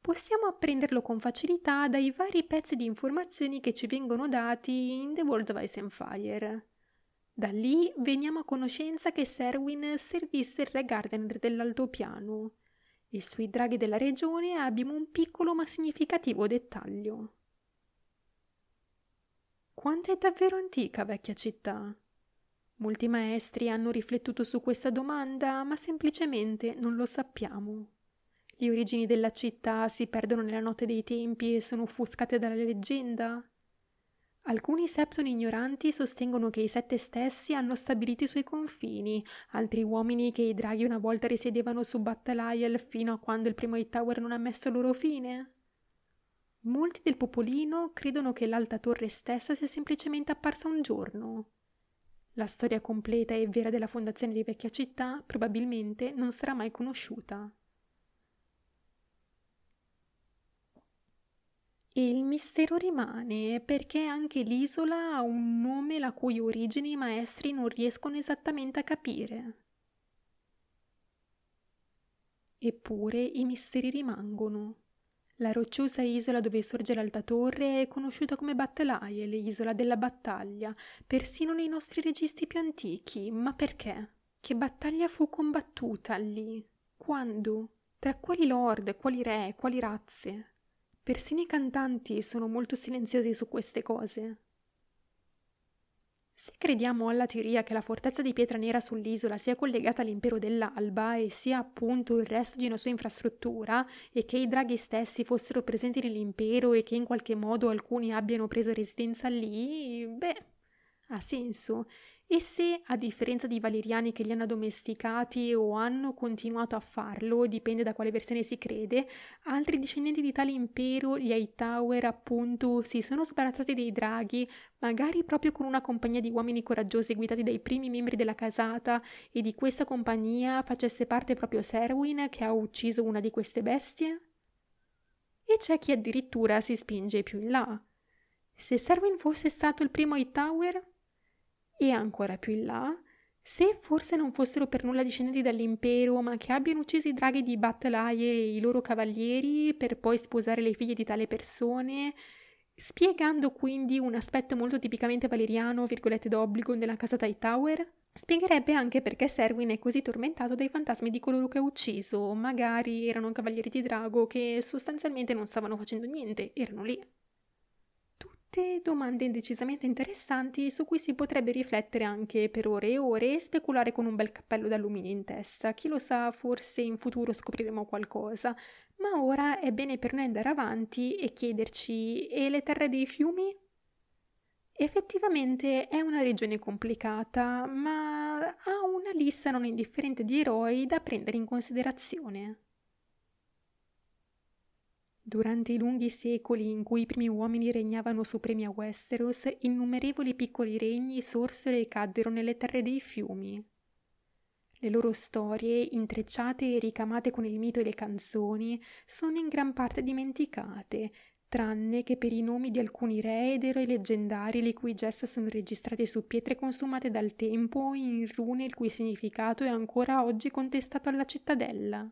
Possiamo apprenderlo con facilità dai vari pezzi di informazioni che ci vengono dati in The World of Ice and Fire. Da lì veniamo a conoscenza che Serwin servisse il re Gardener dell'altopiano e sui draghi della regione abbiamo un piccolo ma significativo dettaglio. Quanto è davvero antica vecchia città? Molti maestri hanno riflettuto su questa domanda, ma semplicemente non lo sappiamo. Le origini della città si perdono nella notte dei tempi e sono offuscate dalla leggenda? Alcuni Septon ignoranti sostengono che i sette stessi hanno stabilito i suoi confini, altri uomini che i draghi una volta risiedevano su Battaliel fino a quando il primo Hightower non ha messo loro fine. Molti del popolino credono che l'alta torre stessa sia semplicemente apparsa un giorno. La storia completa e vera della fondazione di vecchia città probabilmente non sarà mai conosciuta. E il mistero rimane perché anche l'isola ha un nome la cui origine i maestri non riescono esattamente a capire. Eppure i misteri rimangono. La rocciosa isola dove sorge l'alta torre è conosciuta come Battelaie, l'isola della battaglia, persino nei nostri registri più antichi. Ma perché? Che battaglia fu combattuta lì? Quando? Tra quali lord, quali re, quali razze? Persino i cantanti sono molto silenziosi su queste cose. Se crediamo alla teoria che la fortezza di pietra nera sull'isola sia collegata all'impero dell'alba e sia appunto il resto di una sua infrastruttura e che i draghi stessi fossero presenti nell'impero e che in qualche modo alcuni abbiano preso residenza lì, beh, ha senso e se, a differenza dei valeriani che li hanno addomesticati o hanno continuato a farlo, dipende da quale versione si crede, altri discendenti di tale impero, gli Hightower, appunto, si sono sbarazzati dei draghi, magari proprio con una compagnia di uomini coraggiosi guidati dai primi membri della casata, e di questa compagnia facesse parte proprio Serwin che ha ucciso una di queste bestie? E c'è chi addirittura si spinge più in là. Se Serwin fosse stato il primo Hightower, e ancora più in là, se forse non fossero per nulla discendenti dall'impero, ma che abbiano ucciso i draghi di Battelaie e i loro cavalieri per poi sposare le figlie di tale persone, spiegando quindi un aspetto molto tipicamente valeriano, virgolette d'obbligo, nella casa Hightower, spiegherebbe anche perché Serwin è così tormentato dai fantasmi di coloro che ha ucciso, magari erano cavalieri di drago che sostanzialmente non stavano facendo niente, erano lì. Tutte domande decisamente interessanti su cui si potrebbe riflettere anche per ore e ore e speculare con un bel cappello d'alluminio in testa. Chi lo sa, forse in futuro scopriremo qualcosa. Ma ora è bene per noi andare avanti e chiederci: e le terre dei fiumi? Effettivamente è una regione complicata, ma ha una lista non indifferente di eroi da prendere in considerazione. Durante i lunghi secoli in cui i primi uomini regnavano supremi a Westeros, innumerevoli piccoli regni sorsero e caddero nelle terre dei fiumi. Le loro storie, intrecciate e ricamate con il mito e le canzoni, sono in gran parte dimenticate, tranne che per i nomi di alcuni re ed eroi leggendari le cui gesta sono registrate su pietre consumate dal tempo o in rune il cui significato è ancora oggi contestato alla cittadella.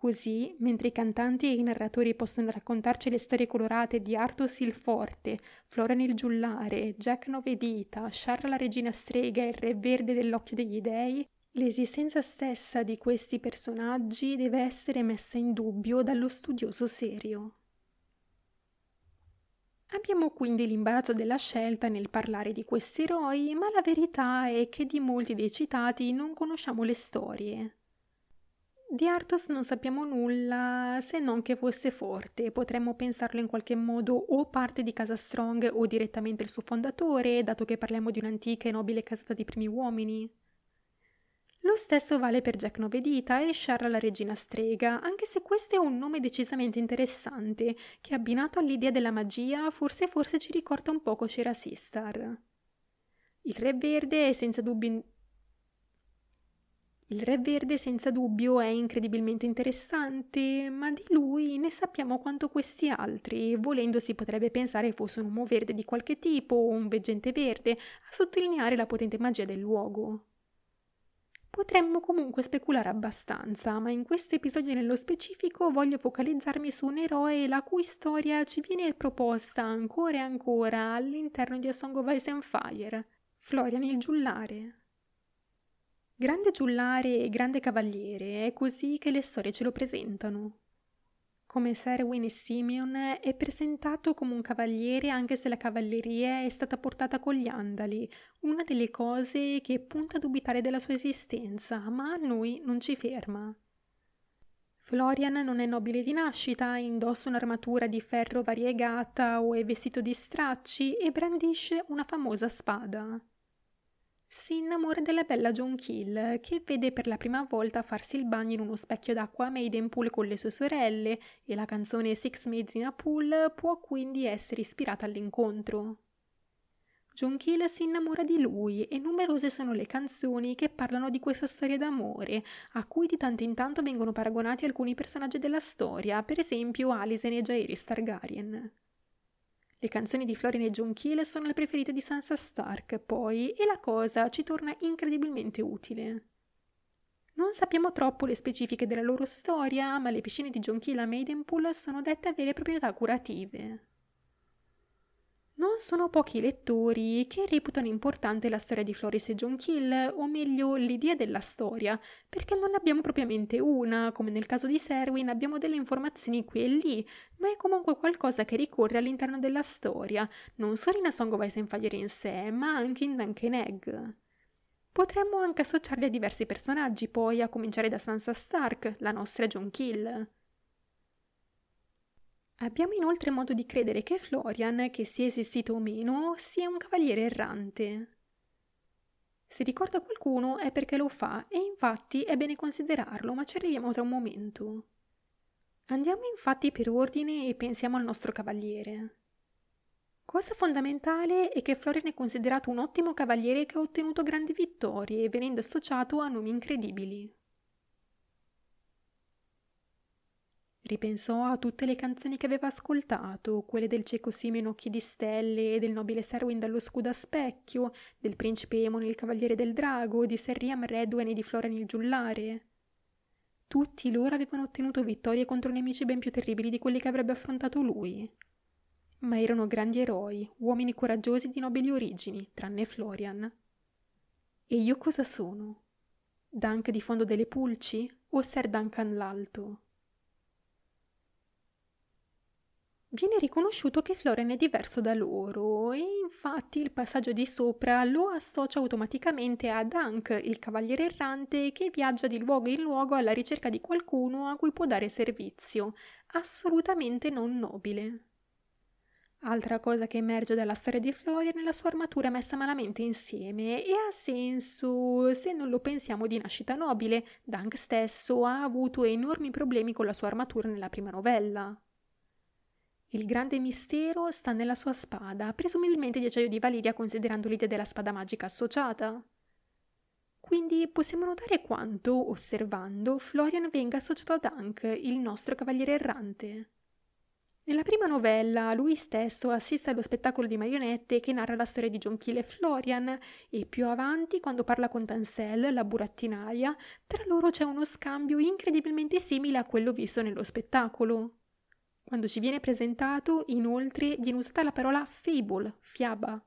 Così, mentre i cantanti e i narratori possono raccontarci le storie colorate di Arthur il Forte, Floran il Giullare, Jack Nove Dita, Sharra la regina strega e il re verde dell'occhio degli dei, l'esistenza stessa di questi personaggi deve essere messa in dubbio dallo studioso serio. Abbiamo quindi l'imbarazzo della scelta nel parlare di questi eroi, ma la verità è che di molti dei citati non conosciamo le storie. Di Arthos non sappiamo nulla se non che fosse forte, potremmo pensarlo in qualche modo o parte di casa Strong o direttamente il suo fondatore, dato che parliamo di un'antica e nobile casata di primi uomini. Lo stesso vale per Jack Novedita e Shara la regina strega, anche se questo è un nome decisamente interessante, che abbinato all'idea della magia forse forse ci ricorda un poco Shera Sistar. Il Re Verde è senza dubbio il Re Verde senza dubbio è incredibilmente interessante, ma di lui ne sappiamo quanto questi altri. Volendo si potrebbe pensare fosse un uomo verde di qualche tipo o un veggente verde, a sottolineare la potente magia del luogo. Potremmo comunque speculare abbastanza, ma in questo episodio nello specifico voglio focalizzarmi su un eroe la cui storia ci viene proposta ancora e ancora all'interno di A Song of Ice and Fire, Florian il Giullare. Grande giullare e grande cavaliere, è così che le storie ce lo presentano. Come Serwin e Simeon è presentato come un cavaliere anche se la cavalleria è stata portata con gli andali, una delle cose che punta a dubitare della sua esistenza, ma a noi non ci ferma. Florian non è nobile di nascita, indossa un'armatura di ferro variegata o è vestito di stracci e brandisce una famosa spada si innamora della bella John Kill, che vede per la prima volta farsi il bagno in uno specchio d'acqua a Maidenpool con le sue sorelle, e la canzone Six Maids in a Pool può quindi essere ispirata all'incontro. John Kill si innamora di lui e numerose sono le canzoni che parlano di questa storia d'amore, a cui di tanto in tanto vengono paragonati alcuni personaggi della storia, per esempio Alicent e Jaehaerys Targaryen. Le canzoni di Florian e John Keel sono le preferite di Sansa Stark, poi, e la cosa ci torna incredibilmente utile. Non sappiamo troppo le specifiche della loro storia, ma le piscine di John Keel a Maidenpool sono dette avere proprietà curative. Non sono pochi i lettori che reputano importante la storia di Floris e John Kill, o meglio l'idea della storia, perché non ne abbiamo propriamente una, come nel caso di Serwin abbiamo delle informazioni qui e lì, ma è comunque qualcosa che ricorre all'interno della storia, non solo in A Song of Ice and Fire in sé, ma anche in Duncan Egg. Potremmo anche associarli a diversi personaggi, poi, a cominciare da Sansa Stark, la nostra John Kill. Abbiamo inoltre modo di credere che Florian, che sia esistito o meno, sia un cavaliere errante. Se ricorda qualcuno è perché lo fa e infatti è bene considerarlo, ma ci arriviamo tra un momento. Andiamo infatti per ordine e pensiamo al nostro cavaliere. Cosa fondamentale è che Florian è considerato un ottimo cavaliere che ha ottenuto grandi vittorie, venendo associato a nomi incredibili. Ripensò a tutte le canzoni che aveva ascoltato, quelle del cieco Simeon Occhi di Stelle, del nobile Serwin dallo scudo a specchio, del principe Emon il cavaliere del drago, di Ser Riam Redwen e di Floran il giullare. Tutti loro avevano ottenuto vittorie contro nemici ben più terribili di quelli che avrebbe affrontato lui. Ma erano grandi eroi, uomini coraggiosi di nobili origini, tranne Florian. E io cosa sono? Dunk di fondo delle pulci o Ser Duncan l'alto? Viene riconosciuto che Florian è diverso da loro e infatti il passaggio di sopra lo associa automaticamente a Dunk, il cavaliere errante che viaggia di luogo in luogo alla ricerca di qualcuno a cui può dare servizio, assolutamente non nobile. Altra cosa che emerge dalla storia di Florian è la sua armatura messa malamente insieme e ha senso se non lo pensiamo di nascita nobile. Dunk stesso ha avuto enormi problemi con la sua armatura nella prima novella. Il grande mistero sta nella sua spada, presumibilmente di acciaio di Valiria considerando l'idea della spada magica associata. Quindi possiamo notare quanto, osservando, Florian venga associato a Dunk, il nostro cavaliere errante. Nella prima novella lui stesso assiste allo spettacolo di marionette che narra la storia di Kiel e Florian e più avanti, quando parla con Tansel, la burattinaia, tra loro c'è uno scambio incredibilmente simile a quello visto nello spettacolo. Quando ci viene presentato, inoltre, viene usata la parola fable, fiaba.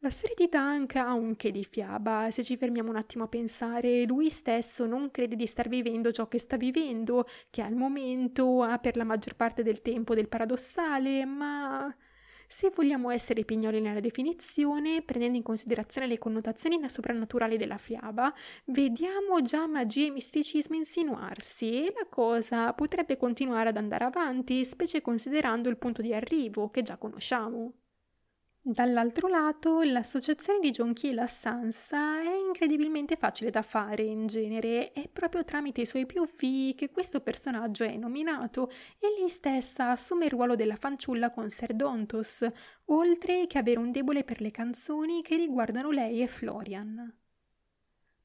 La storia di Dunk ha un che di fiaba, se ci fermiamo un attimo a pensare, lui stesso non crede di star vivendo ciò che sta vivendo, che al momento ha per la maggior parte del tempo del paradossale, ma Se vogliamo essere pignoli nella definizione, prendendo in considerazione le connotazioni soprannaturali della fiaba, vediamo già magia e misticismo insinuarsi e la cosa potrebbe continuare ad andare avanti, specie considerando il punto di arrivo che già conosciamo. Dall'altro lato, l'associazione di John Keel a Sansa è incredibilmente facile da fare in genere, è proprio tramite i suoi POV che questo personaggio è nominato e lei stessa assume il ruolo della fanciulla con Ser Dontos, oltre che avere un debole per le canzoni che riguardano lei e Florian.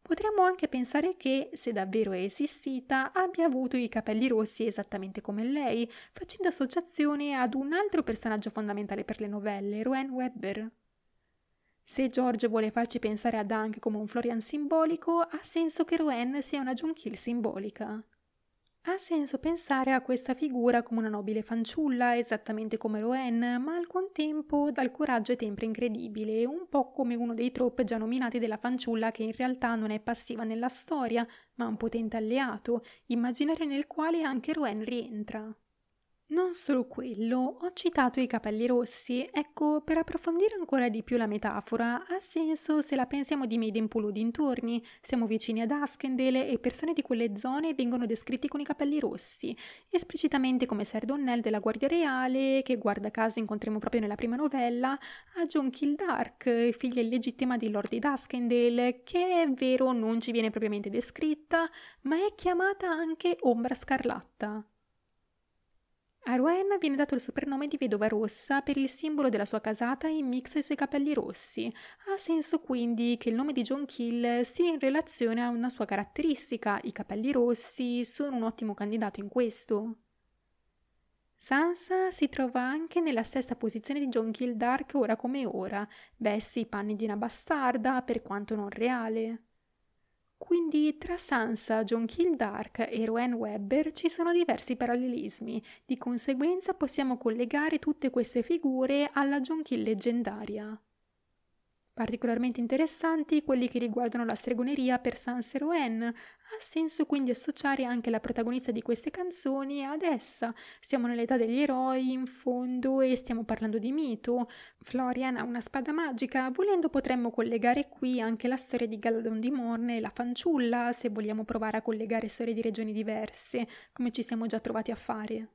Potremmo anche pensare che, se davvero è esistita, abbia avuto i capelli rossi esattamente come lei, facendo associazione ad un altro personaggio fondamentale per le novelle, Rowan Webber. Se George vuole farci pensare a Dunk come un Florian simbolico, ha senso che Rowan sia una John Kill simbolica. Ha senso pensare a questa figura come una nobile fanciulla, esattamente come Rowan, ma al contempo dal coraggio e tempo incredibile, un po' come uno dei trope già nominati della fanciulla che in realtà non è passiva nella storia, ma un potente alleato, immaginario nel quale anche Rowan rientra. Non solo quello, ho citato i capelli rossi, ecco, per approfondire ancora di più la metafora, ha senso se la pensiamo di Maidenpool o dintorni, siamo vicini ad Askendale e persone di quelle zone vengono descritti con i capelli rossi, esplicitamente come Ser Donnell della Guardia Reale, che guarda caso incontriamo proprio nella prima novella, a John Kildark, figlia illegittima di Lord di Askendale, che è vero non ci viene propriamente descritta, ma è chiamata anche Ombra Scarlatta. A Rowan viene dato il soprannome di Vedova Rossa per il simbolo della sua casata in mix ai suoi capelli rossi. Ha senso quindi che il nome di John Kill sia in relazione a una sua caratteristica. I capelli rossi sono un ottimo candidato in questo. Sansa si trova anche nella stessa posizione di John Kill Dark ora come ora, veste i panni di una bastarda per quanto non reale. Quindi tra Sansa, John Kildark e Rowan Webber ci sono diversi parallelismi, di conseguenza possiamo collegare tutte queste figure alla John Kill leggendaria. Particolarmente interessanti quelli che riguardano la stregoneria per Sansa Rowan. Ha senso quindi associare anche la protagonista di queste canzoni ad essa. Siamo nell'età degli eroi, in fondo, e stiamo parlando di mito. Florian ha una spada magica, volendo potremmo collegare qui anche la storia di Galadon di Morne e la fanciulla, se vogliamo provare a collegare storie di regioni diverse, come ci siamo già trovati a fare.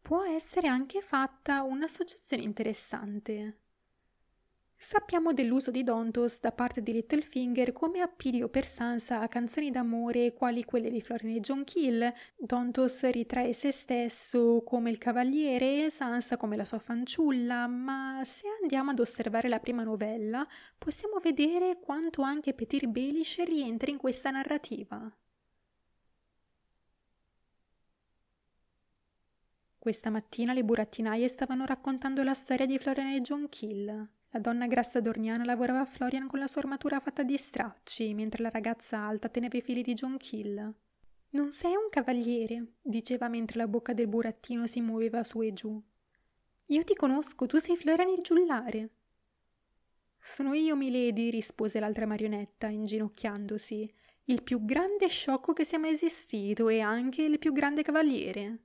Può essere anche fatta un'associazione interessante. Sappiamo dell'uso di Dontos da parte di Littlefinger come appiglio per Sansa a canzoni d'amore quali quelle di Florin e John Kill. Dontos ritrae se stesso come il cavaliere e Sansa come la sua fanciulla, ma se andiamo ad osservare la prima novella possiamo vedere quanto anche Petir Baelish rientri in questa narrativa. Questa mattina le burattinaie stavano raccontando la storia di Florian e John Kill. La donna grassa dorniana lavorava a Florian con la sua armatura fatta di stracci, mentre la ragazza alta teneva i fili di John Kill. Non sei un cavaliere, diceva mentre la bocca del burattino si muoveva su e giù. Io ti conosco, tu sei Florian il giullare. Sono io, milady, rispose l'altra marionetta, inginocchiandosi, il più grande sciocco che sia mai esistito e anche il più grande cavaliere.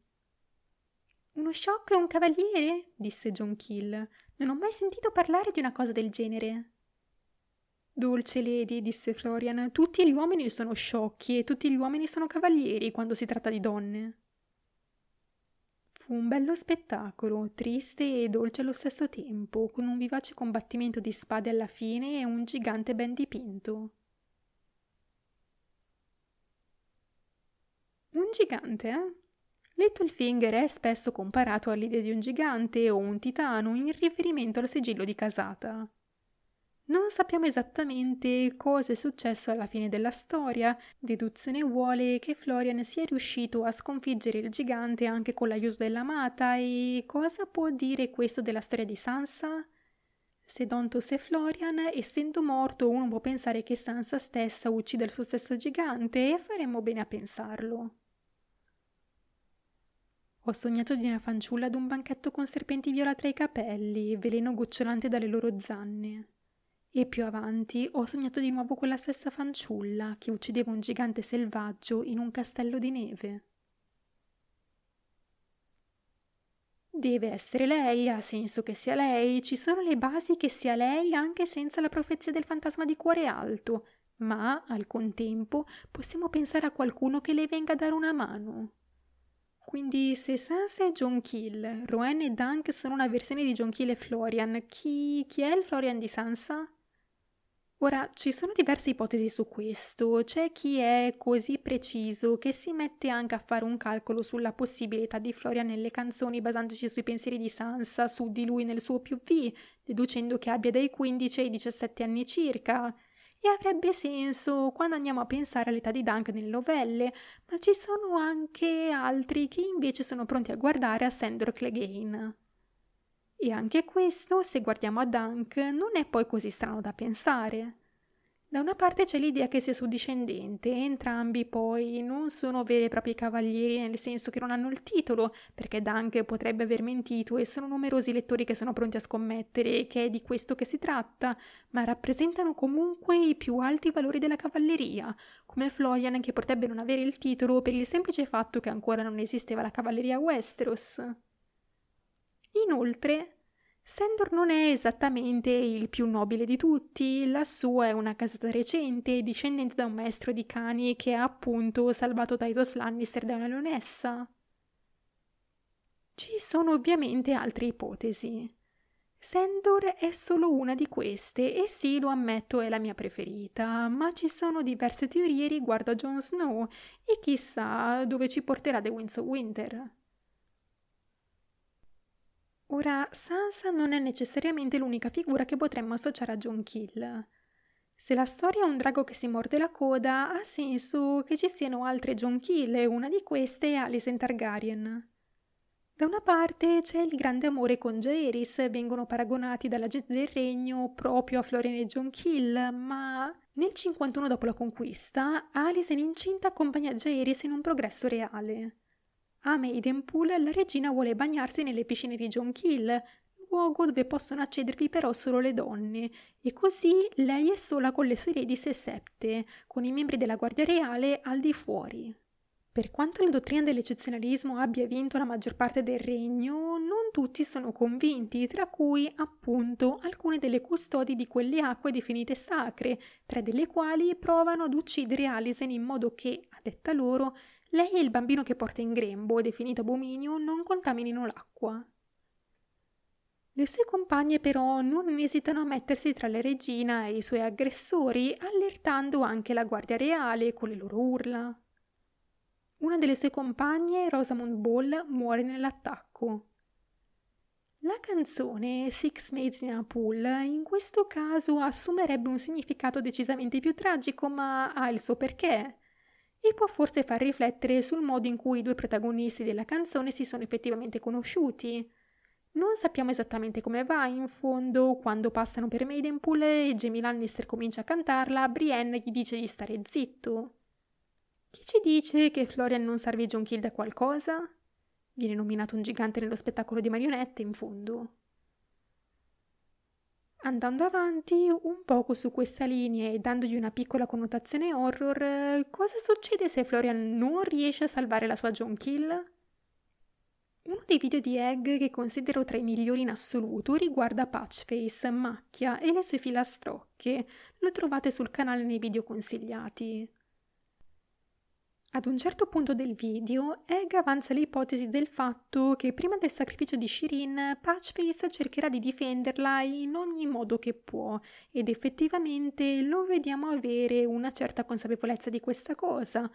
Uno sciocco e un cavaliere? disse John Kill. Non ho mai sentito parlare di una cosa del genere. Dolce Lady, disse Florian, tutti gli uomini sono sciocchi e tutti gli uomini sono cavalieri quando si tratta di donne. Fu un bello spettacolo, triste e dolce allo stesso tempo, con un vivace combattimento di spade alla fine e un gigante ben dipinto. Un gigante, eh? Littlefinger è spesso comparato all'idea di un gigante o un titano in riferimento al sigillo di casata. Non sappiamo esattamente cosa è successo alla fine della storia, deduzione vuole che Florian sia riuscito a sconfiggere il gigante anche con l'aiuto dell'amata e cosa può dire questo della storia di Sansa? Se Dontos è Florian, essendo morto uno può pensare che Sansa stessa uccida il suo stesso gigante e faremmo bene a pensarlo. Ho sognato di una fanciulla ad un banchetto con serpenti viola tra i capelli, veleno gocciolante dalle loro zanne. E più avanti ho sognato di nuovo quella stessa fanciulla che uccideva un gigante selvaggio in un castello di neve. deve essere lei, ha senso che sia lei, ci sono le basi che sia lei anche senza la profezia del fantasma di cuore alto, ma al contempo possiamo pensare a qualcuno che le venga a dare una mano. Quindi se Sansa è John Kill, Rowan e Dunk sono una versione di John Kill e Florian, chi, chi è il Florian di Sansa? Ora, ci sono diverse ipotesi su questo. C'è chi è così preciso che si mette anche a fare un calcolo sulla possibilità di Florian nelle canzoni basandosi sui pensieri di Sansa su di lui nel suo POV, deducendo che abbia dai 15 ai 17 anni circa. E avrebbe senso quando andiamo a pensare all'età di Dunk nelle novelle, ma ci sono anche altri che invece sono pronti a guardare a Sandor Clegane. E anche questo, se guardiamo a Dunk, non è poi così strano da pensare. Da una parte c'è l'idea che sia suddiscendente, entrambi poi non sono veri e propri cavalieri nel senso che non hanno il titolo, perché Dunk potrebbe aver mentito e sono numerosi lettori che sono pronti a scommettere che è di questo che si tratta, ma rappresentano comunque i più alti valori della cavalleria, come Florian che potrebbe non avere il titolo per il semplice fatto che ancora non esisteva la cavalleria Westeros. Inoltre, Sandor non è esattamente il più nobile di tutti, la sua è una casata recente, discendente da un maestro di cani che ha appunto salvato Titus Lannister da una leonessa. Ci sono ovviamente altre ipotesi. Sandor è solo una di queste e sì, lo ammetto, è la mia preferita, ma ci sono diverse teorie riguardo a Jon Snow e chissà dove ci porterà The Winds of Winter. Ora, Sansa non è necessariamente l'unica figura che potremmo associare a John Kill. Se la storia è un drago che si morde la coda, ha senso che ci siano altre John Kill e una di queste è Alicent Targaryen. Da una parte c'è il grande amore con Jaehaerys, vengono paragonati dalla gente del regno proprio a Florian e John Kill, ma nel 51 dopo la conquista, Alicent incinta accompagna Jaehaerys in un progresso reale. A Maidenpool la regina vuole bagnarsi nelle piscine di John Kill, luogo dove possono accedervi però solo le donne, e così lei è sola con le sue redis e septe, con i membri della Guardia Reale al di fuori. Per quanto la dottrina dell'eccezionalismo abbia vinto la maggior parte del regno, non tutti sono convinti, tra cui appunto alcune delle custodi di quelle acque definite sacre, tre delle quali provano ad uccidere Alison in modo che, a detta loro, lei e il bambino che porta in grembo, definito abominio, non contaminino l'acqua. Le sue compagne però non esitano a mettersi tra la regina e i suoi aggressori, allertando anche la guardia reale con le loro urla. Una delle sue compagne, Rosamund Ball, muore nell'attacco. La canzone Six Maids in a Pool in questo caso assumerebbe un significato decisamente più tragico, ma ha il suo perché e può forse far riflettere sul modo in cui i due protagonisti della canzone si sono effettivamente conosciuti. Non sappiamo esattamente come va, in fondo, quando passano per Maidenpool e Jamie Lannister comincia a cantarla, Brienne gli dice di stare zitto. Chi ci dice che Florian non serve John Kill da qualcosa? Viene nominato un gigante nello spettacolo di marionette, in fondo. Andando avanti un poco su questa linea e dandogli una piccola connotazione horror, cosa succede se Florian non riesce a salvare la sua John Kill? Uno dei video di Egg che considero tra i migliori in assoluto riguarda Patchface, Macchia e le sue filastrocche. Lo trovate sul canale nei video consigliati. Ad un certo punto del video, Egg avanza l'ipotesi del fatto che prima del sacrificio di Shirin, Patchface cercherà di difenderla in ogni modo che può, ed effettivamente lo vediamo avere una certa consapevolezza di questa cosa,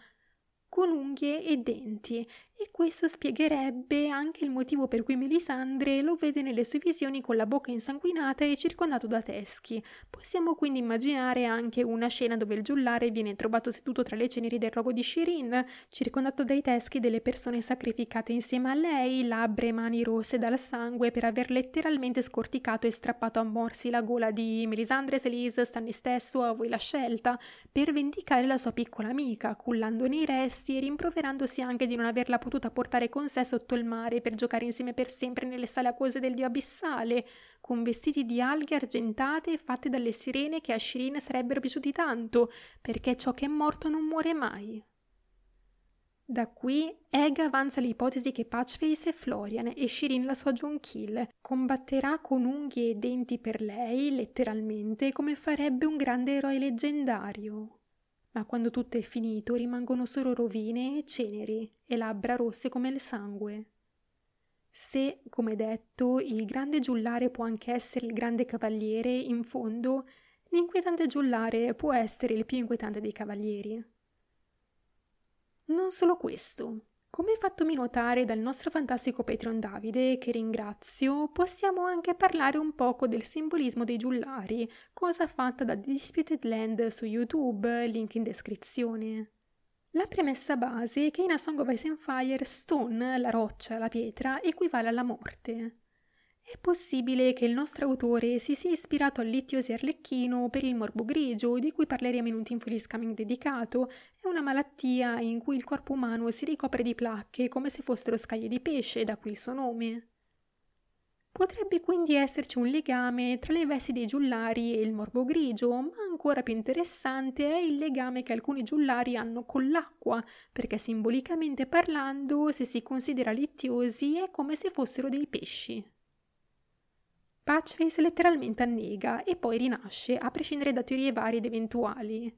con unghie e denti, e questo spiegherebbe anche il motivo per cui Melisandre lo vede nelle sue visioni con la bocca insanguinata e circondato da teschi. Possiamo quindi immaginare anche una scena dove il giullare viene trovato seduto tra le ceneri del rogo di Shirin, circondato dai teschi delle persone sacrificate insieme a lei, labbra e mani rosse dal sangue per aver letteralmente scorticato e strappato a morsi la gola di Melisandre Selise, Stanni stesso, a voi la scelta, per vendicare la sua piccola amica, cullandone i resti e rimproverandosi anche di non averla potuta potuta portare con sé sotto il mare per giocare insieme per sempre nelle sale acquose del dio abissale, con vestiti di alghe argentate fatte dalle sirene che a Shirin sarebbero piaciuti tanto, perché ciò che è morto non muore mai. Da qui Egg avanza l'ipotesi che Patchface è Florian e Shirin la sua John Kill. Combatterà con unghie e denti per lei, letteralmente, come farebbe un grande eroe leggendario. Ma quando tutto è finito rimangono solo rovine e ceneri e labbra rosse come il sangue. Se, come detto, il grande giullare può anche essere il grande cavaliere, in fondo, l'inquietante giullare può essere il più inquietante dei cavalieri. Non solo questo. Come fattomi notare dal nostro fantastico Patreon Davide, che ringrazio, possiamo anche parlare un poco del simbolismo dei giullari, cosa fatta da Disputed Land su YouTube, link in descrizione. La premessa base è che in A Song of Ice and Fire Stone, la roccia, la pietra, equivale alla morte. È possibile che il nostro autore si sia ispirato all'Ittiosi arlecchino per il morbo grigio, di cui parleremo in un Team Fully Scamming dedicato, è una malattia in cui il corpo umano si ricopre di placche come se fossero scaglie di pesce, da qui il suo nome. Potrebbe quindi esserci un legame tra le vesti dei giullari e il morbo grigio, ma ancora più interessante è il legame che alcuni giullari hanno con l'acqua, perché simbolicamente parlando, se si considera littiosi, è come se fossero dei pesci. Patchface letteralmente annega e poi rinasce, a prescindere da teorie varie ed eventuali.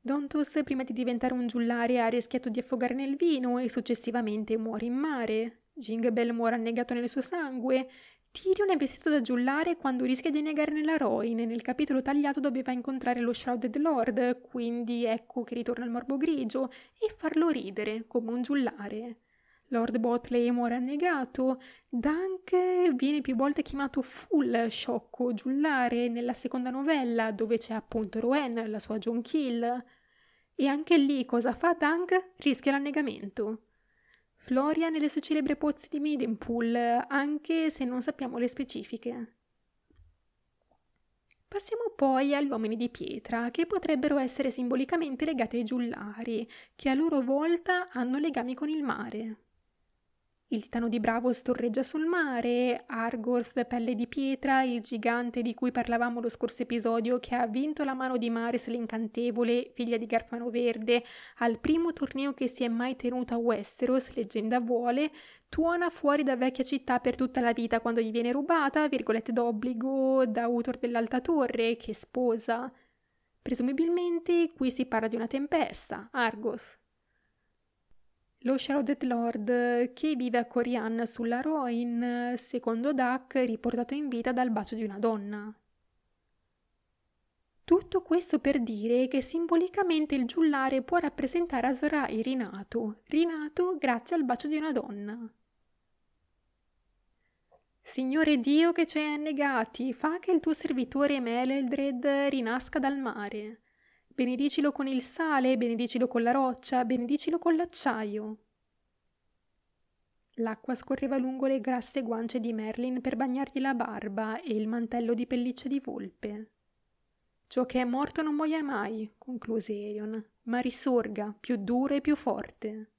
Dontus, prima di diventare un giullare, ha rischiato di affogare nel vino e successivamente muore in mare. Jingle muore annegato nel suo sangue. Tyrion è vestito da giullare quando rischia di negare nella Roin. Nel capitolo tagliato doveva incontrare lo Shrouded Lord, quindi ecco che ritorna al morbo grigio, e farlo ridere come un giullare. Lord Botley muore annegato, Dunk viene più volte chiamato Full Sciocco Giullare nella seconda novella, dove c'è appunto Rowan, la sua John Kill. E anche lì cosa fa Dunk? Rischia l'annegamento. Florian nelle sue celebre pozze di Midenpool, anche se non sappiamo le specifiche. Passiamo poi agli uomini di pietra, che potrebbero essere simbolicamente legati ai giullari, che a loro volta hanno legami con il mare. Il titano di Bravos torreggia sul mare, Argos, pelle di pietra, il gigante di cui parlavamo lo scorso episodio che ha vinto la mano di Maris l'incantevole, figlia di Garfano Verde, al primo torneo che si è mai tenuto a Westeros, leggenda vuole, tuona fuori da vecchia città per tutta la vita quando gli viene rubata, virgolette d'obbligo, da Utor dell'Alta Torre, che sposa. Presumibilmente qui si parla di una tempesta, Argos. Lo Shrouded Lord che vive a Corian sulla Roin, secondo Duck, riportato in vita dal bacio di una donna. Tutto questo per dire che simbolicamente il giullare può rappresentare Azorai rinato, rinato grazie al bacio di una donna. Signore Dio che ci hai annegati, fa che il tuo servitore Meleldred rinasca dal mare. Benedicilo con il sale, benedicilo con la roccia, benedicilo con l'acciaio. L'acqua scorreva lungo le grasse guance di Merlin per bagnargli la barba e il mantello di pelliccia di volpe. Ciò che è morto non muoia mai, concluse Elion, ma risorga, più duro e più forte.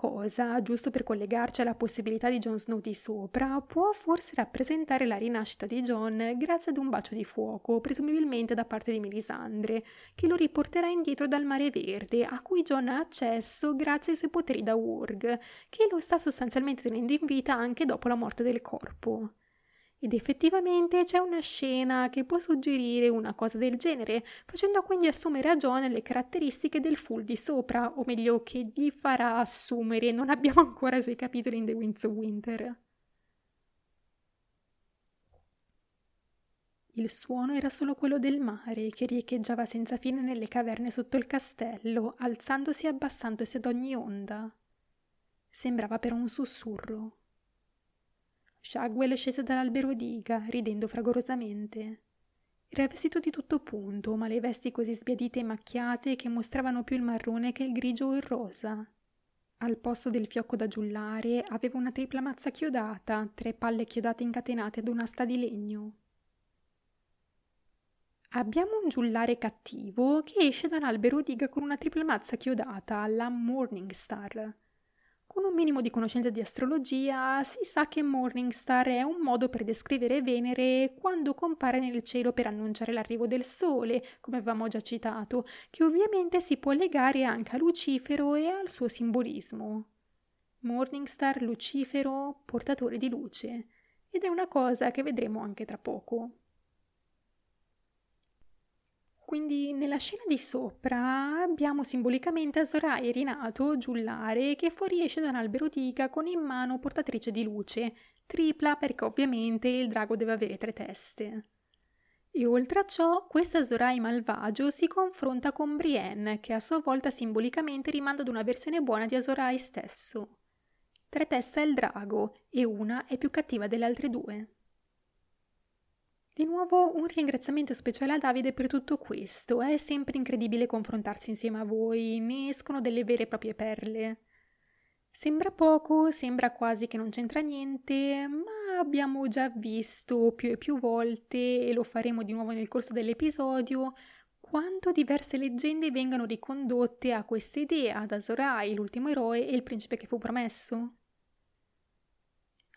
Cosa, giusto per collegarci alla possibilità di Jon Snow di sopra, può forse rappresentare la rinascita di Jon grazie ad un bacio di fuoco, presumibilmente da parte di Melisandre, che lo riporterà indietro dal Mare Verde, a cui Jon ha accesso grazie ai suoi poteri da Urg, che lo sta sostanzialmente tenendo in vita anche dopo la morte del corpo. Ed effettivamente c'è una scena che può suggerire una cosa del genere, facendo quindi assumere a John le caratteristiche del full di sopra, o meglio che gli farà assumere, non abbiamo ancora i suoi capitoli in The Winds of Winter. Il suono era solo quello del mare che riecheggiava senza fine nelle caverne sotto il castello, alzandosi e abbassandosi ad ogni onda. Sembrava però un sussurro. Shagwell scese dall'albero di Iga, ridendo fragorosamente. Era vestito di tutto punto, ma le vesti così sbiadite e macchiate che mostravano più il marrone che il grigio o il rosa. Al posto del fiocco da giullare aveva una tripla mazza chiodata, tre palle chiodate incatenate ad un'asta di legno. Abbiamo un giullare cattivo che esce da un albero d'Iga con una tripla mazza chiodata alla Morningstar. Con un minimo di conoscenza di astrologia si sa che Morningstar è un modo per descrivere Venere quando compare nel cielo per annunciare l'arrivo del Sole, come avevamo già citato, che ovviamente si può legare anche a Lucifero e al suo simbolismo. Morningstar, Lucifero, portatore di luce, ed è una cosa che vedremo anche tra poco. Quindi nella scena di sopra abbiamo simbolicamente Azorai rinato, giullare, che fuoriesce da un albero tiga con in mano portatrice di luce, tripla perché ovviamente il drago deve avere tre teste. E oltre a ciò, questo Azorai malvagio si confronta con Brienne, che a sua volta simbolicamente rimanda ad una versione buona di Azorai stesso. Tre teste è il drago e una è più cattiva delle altre due. Di nuovo un ringraziamento speciale a Davide per tutto questo, è sempre incredibile confrontarsi insieme a voi, ne escono delle vere e proprie perle. Sembra poco, sembra quasi che non c'entra niente, ma abbiamo già visto più e più volte, e lo faremo di nuovo nel corso dell'episodio, quanto diverse leggende vengano ricondotte a questa idea, da Zorai, l'ultimo eroe, e il principe che fu promesso.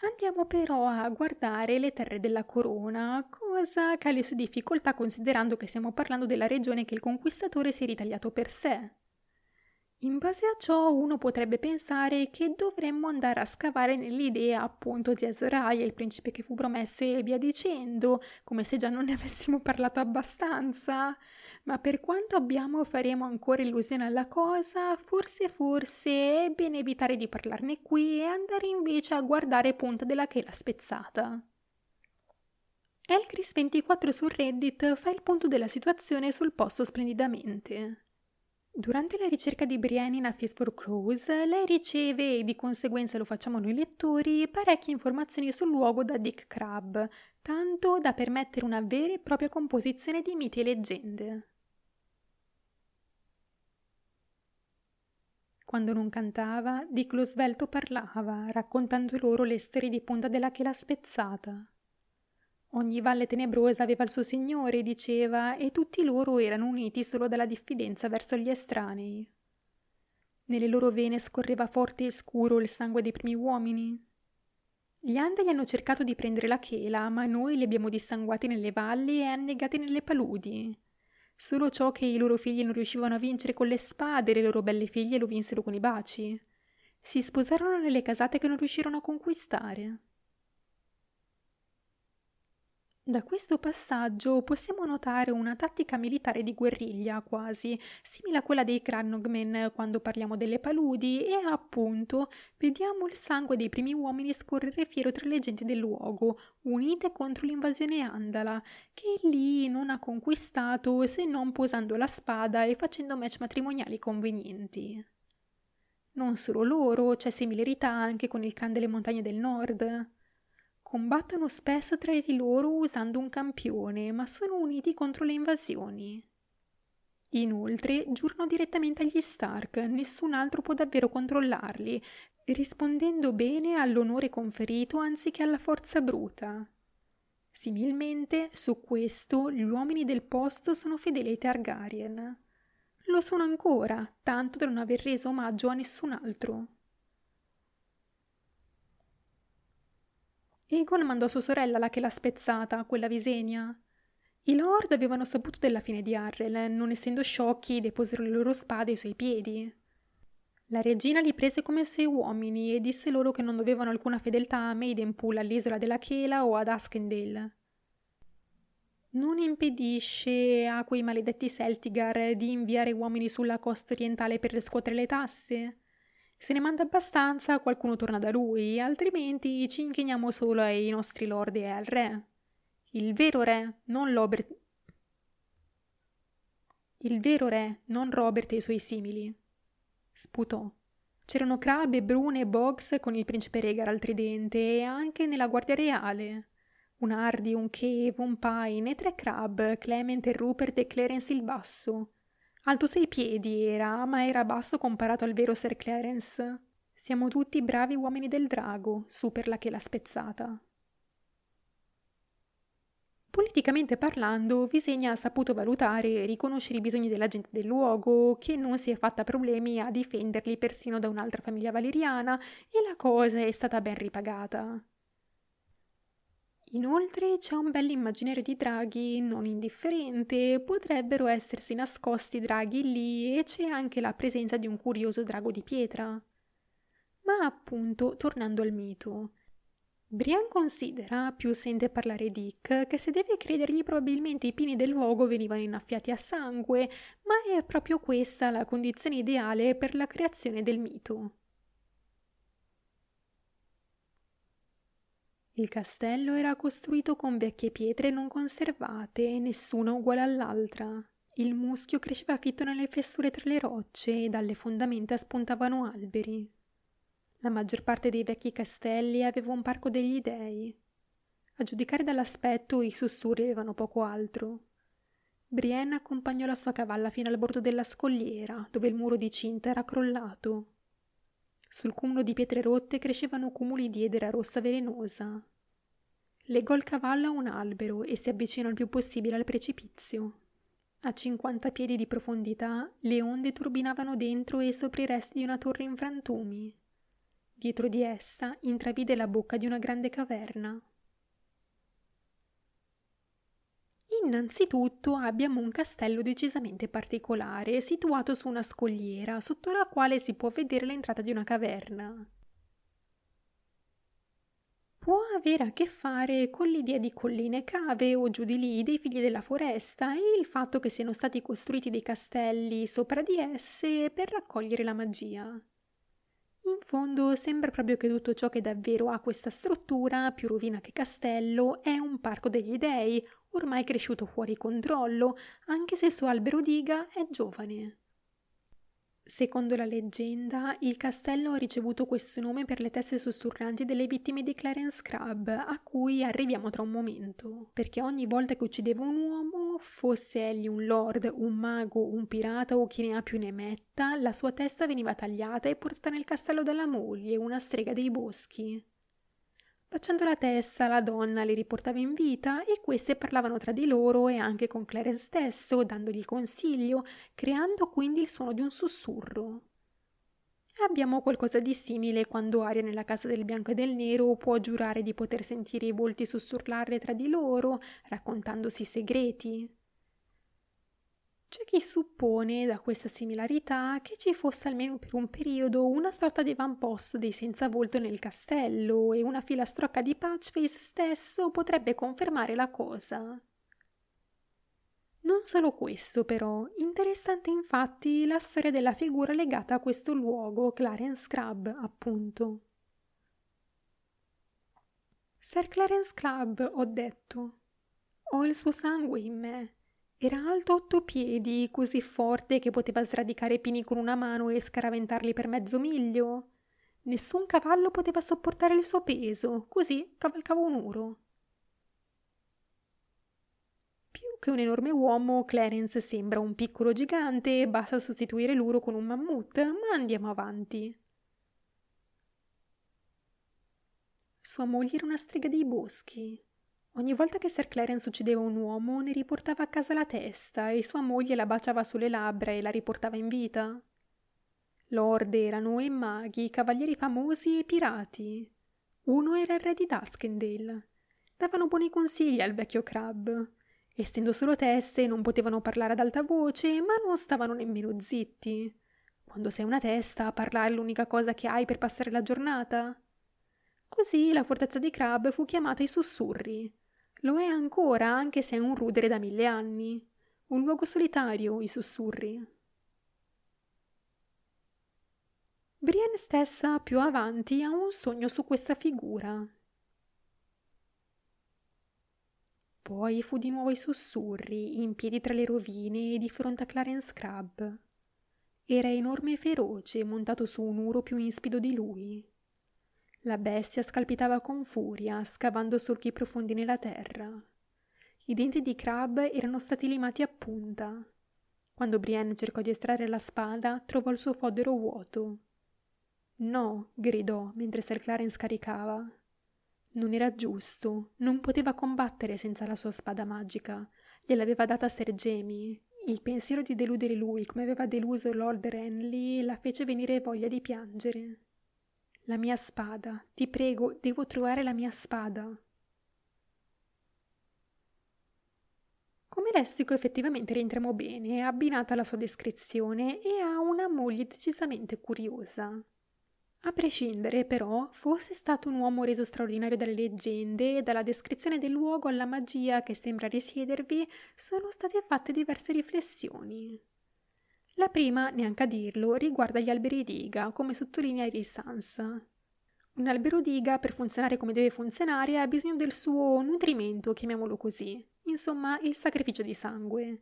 Andiamo però a guardare le terre della corona, cosa che ha le sue difficoltà considerando che stiamo parlando della regione che il conquistatore si è ritagliato per sé. In base a ciò uno potrebbe pensare che dovremmo andare a scavare nell'idea appunto di Azoraya, il principe che fu promesso e via dicendo, come se già non ne avessimo parlato abbastanza. Ma per quanto abbiamo faremo ancora illusione alla cosa, forse forse è bene evitare di parlarne qui e andare invece a guardare Punta della Chela spezzata. Elchris24 su Reddit fa il punto della situazione sul posto splendidamente. Durante la ricerca di Brienne in A Feast for Crows, lei riceve, e di conseguenza lo facciamo noi lettori, parecchie informazioni sul luogo da Dick Crab, tanto da permettere una vera e propria composizione di miti e leggende. Quando non cantava, Dick lo svelto parlava, raccontando loro le storie di punta della chela spezzata. Ogni valle tenebrosa aveva il suo signore, diceva, e tutti loro erano uniti solo dalla diffidenza verso gli estranei. Nelle loro vene scorreva forte e scuro il sangue dei primi uomini. Gli Andali hanno cercato di prendere la chela, ma noi li abbiamo dissanguati nelle valli e annegati nelle paludi. Solo ciò che i loro figli non riuscivano a vincere con le spade, le loro belle figlie lo vinsero con i baci. Si sposarono nelle casate che non riuscirono a conquistare. Da questo passaggio possiamo notare una tattica militare di guerriglia quasi, simile a quella dei Crannogmen quando parliamo delle paludi e appunto vediamo il sangue dei primi uomini scorrere fiero tra le genti del luogo, unite contro l'invasione andala, che lì non ha conquistato se non posando la spada e facendo match matrimoniali convenienti. Non solo loro, c'è similarità anche con il clan delle montagne del nord. Combattono spesso tra di loro usando un campione, ma sono uniti contro le invasioni. Inoltre giurano direttamente agli Stark, nessun altro può davvero controllarli, rispondendo bene all'onore conferito anziché alla forza bruta. Similmente, su questo, gli uomini del posto sono fedeli ai Targaryen. Lo sono ancora, tanto da non aver reso omaggio a nessun altro. Egon mandò sua sorella la che l'ha spezzata, quella Visenia. I lord avevano saputo della fine di Arrel, non essendo sciocchi, deposero le loro spade ai suoi piedi. La regina li prese come suoi uomini e disse loro che non dovevano alcuna fedeltà a Maidenpool, all'isola della Chela o ad Askendale. Non impedisce a quei maledetti Celtigar di inviare uomini sulla costa orientale per riscuotere le tasse? Se ne manda abbastanza, qualcuno torna da lui, altrimenti ci inchiniamo solo ai nostri lord e al re. Il vero re, non Robert. Il vero re, non Robert e i suoi simili. Sputò. C'erano Crab e Brune e Boggs con il principe Regar al tridente e anche nella guardia reale. Un Hardy, un Cave, un Pine e tre Crab, Clement e Rupert e Clarence il Basso. Alto sei piedi era, ma era basso comparato al vero Sir Clarence. Siamo tutti bravi uomini del drago, su per la che l'ha spezzata. Politicamente parlando, Visegna ha saputo valutare e riconoscere i bisogni della gente del luogo, che non si è fatta problemi a difenderli persino da un'altra famiglia valeriana, e la cosa è stata ben ripagata. Inoltre c'è un bell'immaginario di draghi non indifferente, potrebbero essersi nascosti draghi lì e c'è anche la presenza di un curioso drago di pietra. Ma appunto, tornando al mito, Brian considera, più sente parlare Dick, che se deve credergli probabilmente i pini del luogo venivano innaffiati a sangue, ma è proprio questa la condizione ideale per la creazione del mito. Il castello era costruito con vecchie pietre non conservate, nessuna uguale all'altra. Il muschio cresceva fitto nelle fessure tra le rocce e dalle fondamenta spuntavano alberi. La maggior parte dei vecchi castelli aveva un parco degli dei. A giudicare dall'aspetto, i sussurri avevano poco altro. Brienne accompagnò la sua cavalla fino al bordo della scogliera, dove il muro di cinta era crollato. Sul cumulo di pietre rotte crescevano cumuli di edera rossa velenosa. Legò il cavallo a un albero e si avvicinò il più possibile al precipizio. A cinquanta piedi di profondità le onde turbinavano dentro e sopra i resti di una torre in frantumi. Dietro di essa intravide la bocca di una grande caverna. Innanzitutto abbiamo un castello decisamente particolare, situato su una scogliera, sotto la quale si può vedere l'entrata di una caverna. Può avere a che fare con l'idea di colline cave o giù di lì dei figli della foresta e il fatto che siano stati costruiti dei castelli sopra di esse per raccogliere la magia. In fondo sembra proprio che tutto ciò che davvero ha questa struttura, più rovina che castello, è un parco degli dei, ormai cresciuto fuori controllo, anche se il suo albero diga è giovane. Secondo la leggenda, il castello ha ricevuto questo nome per le teste sussurranti delle vittime di Clarence Crab, a cui arriviamo tra un momento, perché ogni volta che uccideva un uomo, fosse egli un lord, un mago, un pirata o chi ne ha più ne metta, la sua testa veniva tagliata e portata nel castello della moglie, una strega dei boschi. Baciando la testa, la donna li riportava in vita e queste parlavano tra di loro e anche con Clarence stesso, dandogli consiglio, creando quindi il suono di un sussurro. Abbiamo qualcosa di simile quando Aria nella casa del bianco e del nero può giurare di poter sentire i volti sussurrare tra di loro, raccontandosi segreti. C'è chi suppone da questa similarità che ci fosse almeno per un periodo una sorta di avamposto dei senza volto nel castello e una filastrocca di Patchface stesso potrebbe confermare la cosa. Non solo questo, però, interessante infatti la storia della figura legata a questo luogo, Clarence Crab, appunto. Sir Clarence Crab, ho detto. Ho il suo sangue in me era alto otto piedi, così forte che poteva sradicare pini con una mano e scaraventarli per mezzo miglio. Nessun cavallo poteva sopportare il suo peso, così cavalcava un uro. Più che un enorme uomo, Clarence sembra un piccolo gigante e basta sostituire l'uro con un mammut, ma andiamo avanti. Sua moglie era una strega dei boschi. Ogni volta che Sir Clarence uccideva un uomo, ne riportava a casa la testa e sua moglie la baciava sulle labbra e la riportava in vita. Lord erano e maghi, cavalieri famosi e pirati. Uno era il re di Duskendale. Davano buoni consigli al vecchio Crab. Essendo solo teste, non potevano parlare ad alta voce, ma non stavano nemmeno zitti. Quando sei una testa, parlare è l'unica cosa che hai per passare la giornata. Così la fortezza di Crab fu chiamata i sussurri lo è ancora, anche se è un rudere da mille anni. Un luogo solitario, i sussurri. Brienne stessa, più avanti, ha un sogno su questa figura. Poi fu di nuovo ai sussurri, in piedi tra le rovine e di fronte a Clarence Crab. Era enorme e feroce, montato su un uro più inspido di lui. La bestia scalpitava con furia, scavando solchi profondi nella terra. I denti di Crab erano stati limati a punta. Quando Brienne cercò di estrarre la spada, trovò il suo fodero vuoto. No, gridò mentre Sir Clarence caricava. Non era giusto, non poteva combattere senza la sua spada magica. Gliel'aveva data Ser Jamie. Il pensiero di deludere lui, come aveva deluso Lord Renly, la fece venire voglia di piangere. La mia spada, ti prego, devo trovare la mia spada. Come lessico effettivamente rientriamo bene, abbinata alla sua descrizione e ha una moglie decisamente curiosa. A prescindere, però, fosse stato un uomo reso straordinario dalle leggende e dalla descrizione del luogo alla magia che sembra risiedervi, sono state fatte diverse riflessioni. La prima, neanche a dirlo, riguarda gli alberi diga, come sottolinea Iris Sansa. Un albero diga, per funzionare come deve funzionare, ha bisogno del suo nutrimento, chiamiamolo così, insomma, il sacrificio di sangue.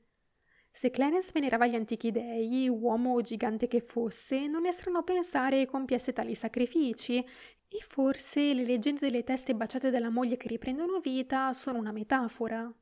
Se Clarence venerava gli antichi dei, uomo o gigante che fosse, non è strano pensare compiesse tali sacrifici, e forse le leggende delle teste baciate dalla moglie che riprendono vita sono una metafora.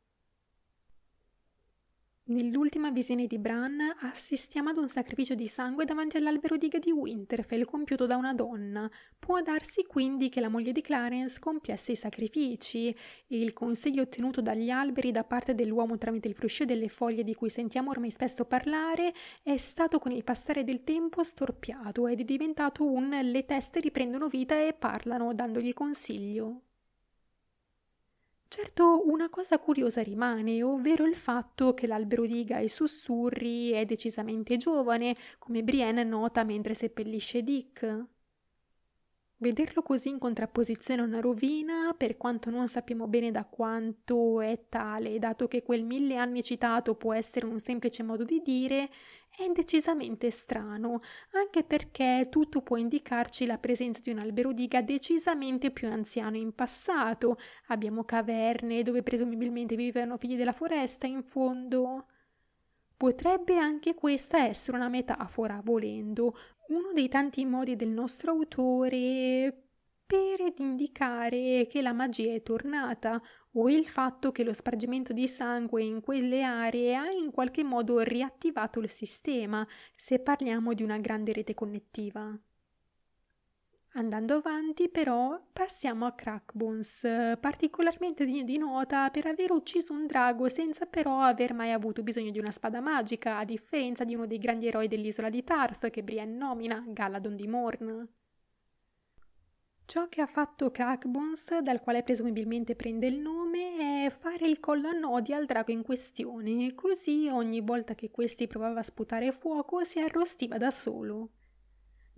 Nell'ultima visione di Bran assistiamo ad un sacrificio di sangue davanti all'albero diga di Winterfell compiuto da una donna. Può darsi quindi che la moglie di Clarence compiesse i sacrifici il consiglio ottenuto dagli alberi da parte dell'uomo tramite il fruscio delle foglie di cui sentiamo ormai spesso parlare è stato con il passare del tempo storpiato ed è diventato un le teste riprendono vita e parlano dandogli consiglio. Certo, una cosa curiosa rimane, ovvero il fatto che l'albero diga ai sussurri è decisamente giovane, come Brienne nota mentre seppellisce Dick. Vederlo così in contrapposizione a una rovina, per quanto non sappiamo bene da quanto è tale, dato che quel mille anni citato può essere un semplice modo di dire, è decisamente strano, anche perché tutto può indicarci la presenza di un albero diga decisamente più anziano in passato. Abbiamo caverne dove presumibilmente vivevano figli della foresta in fondo. Potrebbe anche questa essere una metafora, volendo, uno dei tanti modi del nostro autore per indicare che la magia è tornata o il fatto che lo spargimento di sangue in quelle aree ha in qualche modo riattivato il sistema, se parliamo di una grande rete connettiva. Andando avanti, però, passiamo a Crackbones, particolarmente degno di nota per aver ucciso un drago senza però aver mai avuto bisogno di una spada magica, a differenza di uno dei grandi eroi dell'isola di Tarth che Brienne nomina, Galadon di Morn. Ciò che ha fatto Crackbones, dal quale presumibilmente prende il nome, è fare il collo a nodi al drago in questione, così ogni volta che questi provava a sputare fuoco si arrostiva da solo.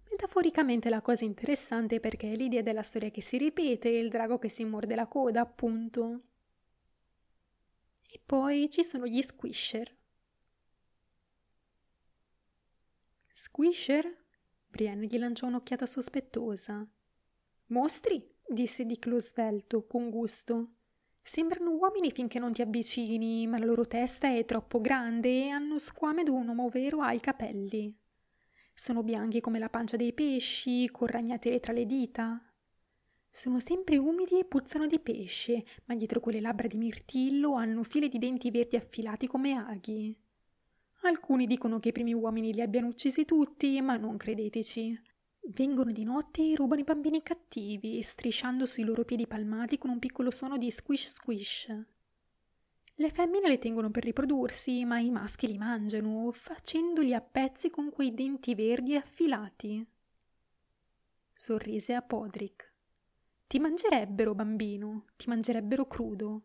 Metaforicamente la cosa interessante perché è l'idea della storia che si ripete il drago che si morde la coda, appunto. E poi ci sono gli squisher. Squisher? Brienne gli lanciò un'occhiata sospettosa. Mostri? disse Dick lo svelto, con gusto. Sembrano uomini finché non ti avvicini, ma la loro testa è troppo grande e hanno squame d'un uomo vero ai capelli. Sono bianchi come la pancia dei pesci, con ragnatele tra le dita. Sono sempre umidi e puzzano di pesce, ma dietro quelle labbra di mirtillo hanno file di denti verdi affilati come aghi. Alcuni dicono che i primi uomini li abbiano uccisi tutti, ma non credeteci. Vengono di notte e rubano i bambini cattivi, strisciando sui loro piedi palmati con un piccolo suono di squish squish. Le femmine le tengono per riprodursi, ma i maschi li mangiano, facendoli a pezzi con quei denti verdi affilati. Sorrise a Podrick. Ti mangerebbero, bambino, ti mangerebbero crudo.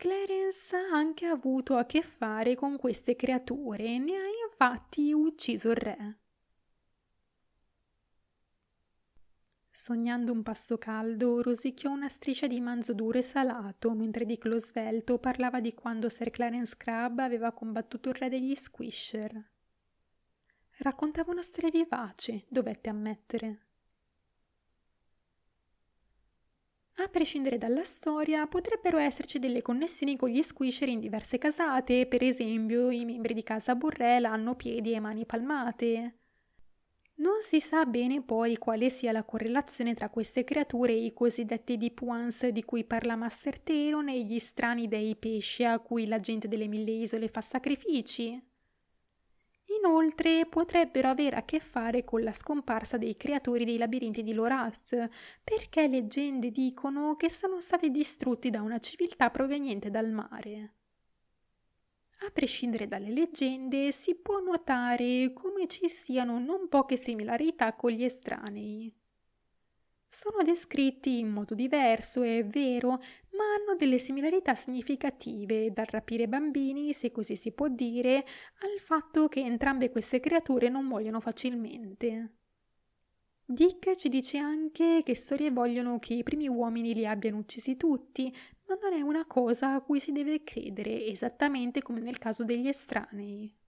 Clarence ha anche avuto a che fare con queste creature e ne ha infatti ucciso il re. Sognando un pasto caldo, rosicchiò una striscia di manzo duro e salato, mentre Dick lo svelto parlava di quando Sir Clarence Crab aveva combattuto il re degli Squisher. Raccontava una storia vivace, dovette ammettere. A prescindere dalla storia, potrebbero esserci delle connessioni con gli squisher in diverse casate, per esempio i membri di casa Burrell hanno piedi e mani palmate. Non si sa bene poi quale sia la correlazione tra queste creature e i cosiddetti ones di cui parla Master Teron e gli strani dei pesci a cui la gente delle mille isole fa sacrifici. Inoltre potrebbero avere a che fare con la scomparsa dei creatori dei labirinti di Lorath, perché leggende dicono che sono stati distrutti da una civiltà proveniente dal mare. A prescindere dalle leggende, si può notare come ci siano non poche similarità con gli estranei. Sono descritti in modo diverso, è vero, ma hanno delle similarità significative, dal rapire bambini, se così si può dire, al fatto che entrambe queste creature non muoiono facilmente. Dick ci dice anche che storie vogliono che i primi uomini li abbiano uccisi tutti, ma non è una cosa a cui si deve credere, esattamente come nel caso degli estranei.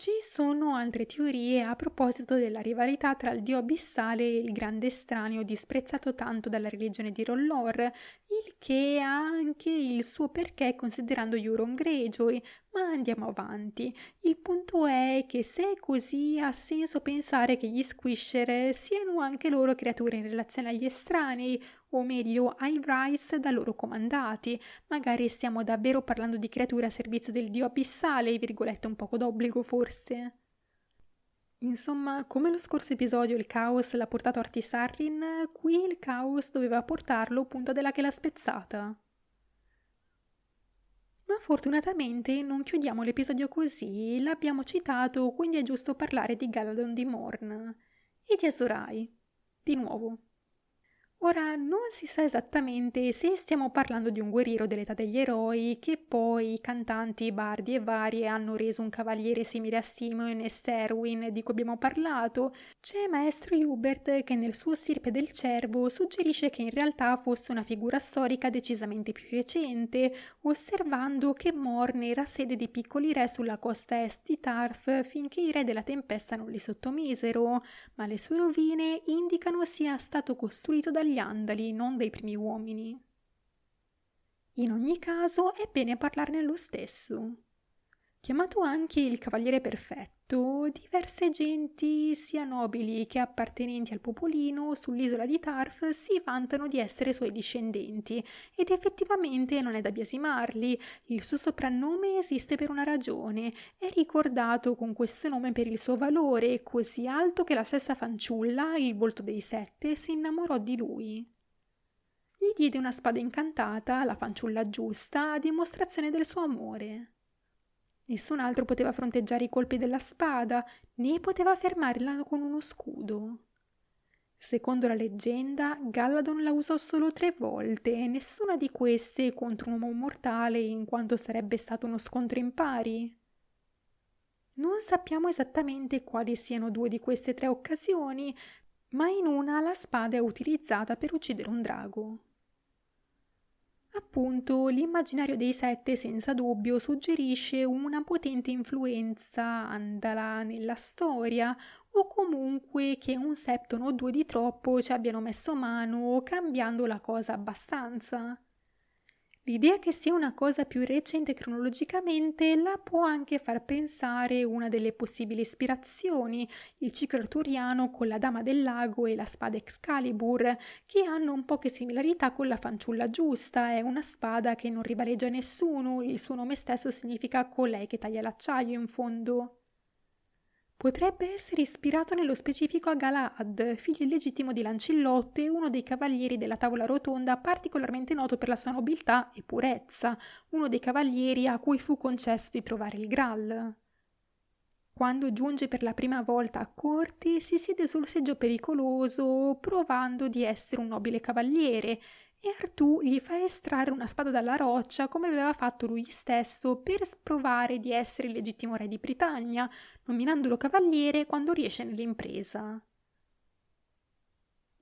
Ci sono altre teorie a proposito della rivalità tra il dio abissale e il grande estraneo disprezzato tanto dalla religione di Rollor, il che ha anche il suo perché considerando Euron Greyjoy, ma andiamo avanti. Il punto è che se è così ha senso pensare che gli Squisher siano anche loro creature in relazione agli estranei, o meglio ai Rice da loro comandati. Magari stiamo davvero parlando di creature a servizio del dio abissale, virgolette un poco d'obbligo forse. Insomma, come lo scorso episodio il caos l'ha portato Artisarrin, qui il caos doveva portarlo punta della che l'ha spezzata. Ma fortunatamente non chiudiamo l'episodio così, l'abbiamo citato, quindi è giusto parlare di Galadon di Morn e di Azurai. Di nuovo. Ora non si sa esattamente se stiamo parlando di un guerriero dell'età degli eroi che poi cantanti, bardi e varie hanno reso un cavaliere simile a Simon e Sterwin di cui abbiamo parlato. C'è maestro Hubert che nel suo Stirpe del Cervo suggerisce che in realtà fosse una figura storica decisamente più recente, osservando che Morn era sede di piccoli re sulla costa est di Tarf finché i re della tempesta non li sottomisero, ma le sue rovine indicano sia stato costruito dagli dagli andali, non dai primi uomini. In ogni caso è bene parlarne lo stesso. Chiamato anche il Cavaliere Perfetto, diverse genti, sia nobili che appartenenti al popolino, sull'isola di Tarf si vantano di essere suoi discendenti, ed effettivamente non è da biasimarli. Il suo soprannome esiste per una ragione, è ricordato con questo nome per il suo valore, così alto che la stessa fanciulla, il volto dei sette, si innamorò di lui. Gli diede una spada incantata, la fanciulla giusta, a dimostrazione del suo amore. Nessun altro poteva fronteggiare i colpi della spada, né poteva fermarla con uno scudo. Secondo la leggenda, Galladon la usò solo tre volte e nessuna di queste contro un uomo mortale in quanto sarebbe stato uno scontro in pari. Non sappiamo esattamente quali siano due di queste tre occasioni, ma in una la spada è utilizzata per uccidere un drago. Appunto, l'immaginario dei sette senza dubbio suggerisce una potente influenza andala nella storia o comunque che un septono o due di troppo ci abbiano messo mano cambiando la cosa abbastanza. L'idea che sia una cosa più recente cronologicamente la può anche far pensare una delle possibili ispirazioni, il ciclo arturiano con la Dama del Lago e la spada Excalibur, che hanno un po' che similarità con la fanciulla giusta, è una spada che non rivaleggia nessuno, il suo nome stesso significa colei che taglia l'acciaio in fondo. Potrebbe essere ispirato nello specifico a Galad, figlio illegittimo di Lancillotto e uno dei cavalieri della tavola rotonda particolarmente noto per la sua nobiltà e purezza, uno dei cavalieri a cui fu concesso di trovare il Graal. Quando giunge per la prima volta a corte, si siede sul seggio pericoloso, provando di essere un nobile cavaliere, e Artù gli fa estrarre una spada dalla roccia come aveva fatto lui stesso per provare di essere il legittimo re di Britannia, nominandolo cavaliere quando riesce nell'impresa.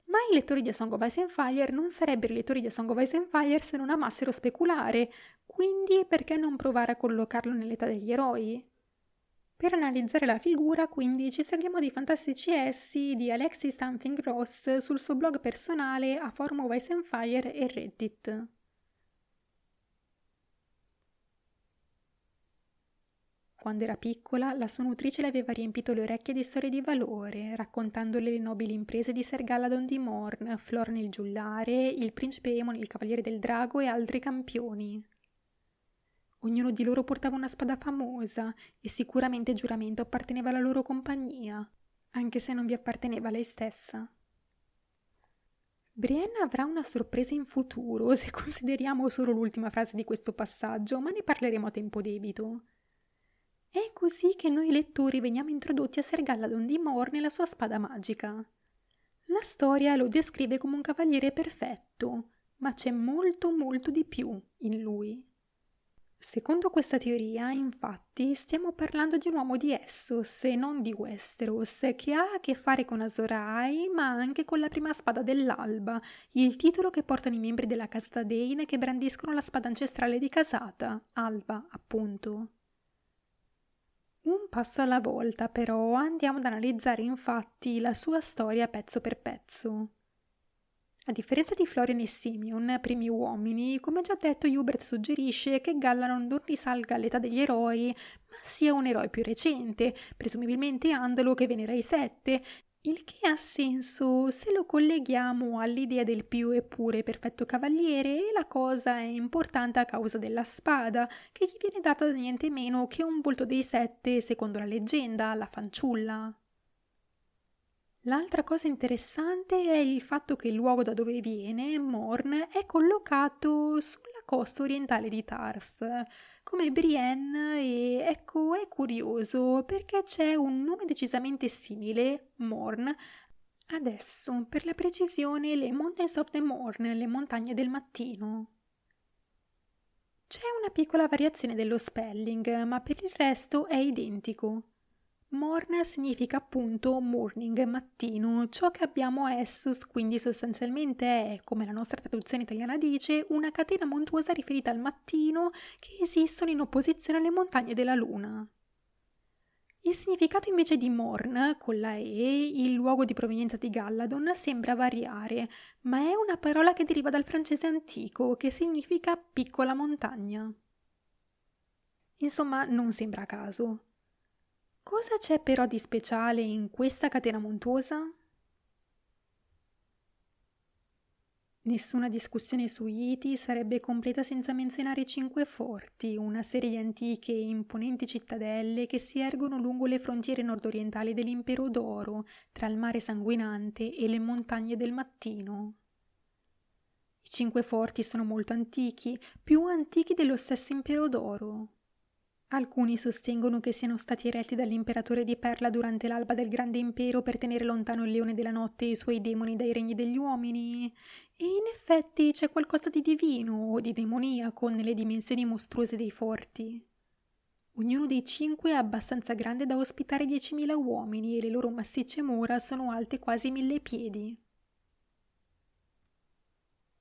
Ma i lettori di A Song of Ice and Fire non sarebbero lettori di A Song of Ice and Fire se non amassero speculare, quindi perché non provare a collocarlo nell'età degli eroi? Per analizzare la figura, quindi, ci serviamo dei fantastici essi di Alexis Something Ross sul suo blog personale a Forum of Ice and Fire e Reddit. Quando era piccola, la sua nutrice le aveva riempito le orecchie di storie di valore, raccontandole le nobili imprese di Ser Galadon di Morn, Flor nel giullare, il principe Emon, il cavaliere del drago e altri campioni. Ognuno di loro portava una spada famosa e sicuramente giuramento apparteneva alla loro compagnia, anche se non vi apparteneva lei stessa. Brienne avrà una sorpresa in futuro se consideriamo solo l'ultima frase di questo passaggio, ma ne parleremo a tempo debito. È così che noi lettori veniamo introdotti a Ser Galladon di Morne e la sua spada magica. La storia lo descrive come un cavaliere perfetto, ma c'è molto molto di più in lui. Secondo questa teoria, infatti, stiamo parlando di un uomo di Essos e non di Westeros, che ha a che fare con Azor Ahai, ma anche con la prima spada dell'Alba, il titolo che portano i membri della casta Dane che brandiscono la spada ancestrale di Casata, Alba, appunto. Un passo alla volta, però, andiamo ad analizzare infatti la sua storia pezzo per pezzo. A differenza di Florian e Simeon, primi uomini, come già detto Hubert suggerisce che Gallanon non risalga all'età degli eroi, ma sia un eroe più recente, presumibilmente Andalo che venera i sette, il che ha senso se lo colleghiamo all'idea del più e pure perfetto cavaliere e la cosa è importante a causa della spada, che gli viene data da niente meno che un volto dei sette secondo la leggenda, la fanciulla. L'altra cosa interessante è il fatto che il luogo da dove viene, Morn, è collocato sulla costa orientale di Tarf, come Brienne, e ecco è curioso perché c'è un nome decisamente simile, Morn, adesso, per la precisione, le Mountains of the Morn, le montagne del mattino. C'è una piccola variazione dello spelling, ma per il resto è identico. Morn significa appunto morning, mattino, ciò che abbiamo a Essos quindi sostanzialmente è, come la nostra traduzione italiana dice, una catena montuosa riferita al mattino che esistono in opposizione alle montagne della luna. Il significato invece di Morn, con la E, il luogo di provenienza di Galladon, sembra variare, ma è una parola che deriva dal francese antico, che significa piccola montagna. Insomma, non sembra a caso. Cosa c'è però di speciale in questa catena montuosa? Nessuna discussione su Iti sarebbe completa senza menzionare i Cinque Forti, una serie di antiche e imponenti cittadelle che si ergono lungo le frontiere nordorientali dell'impero d'oro, tra il mare sanguinante e le montagne del mattino. I Cinque Forti sono molto antichi, più antichi dello stesso impero d'oro. Alcuni sostengono che siano stati eretti dall'imperatore di Perla durante l'alba del grande impero per tenere lontano il leone della notte e i suoi demoni dai regni degli uomini. E in effetti c'è qualcosa di divino o di demoniaco nelle dimensioni mostruose dei forti. Ognuno dei cinque è abbastanza grande da ospitare 10.000 uomini e le loro massicce mura sono alte quasi mille piedi.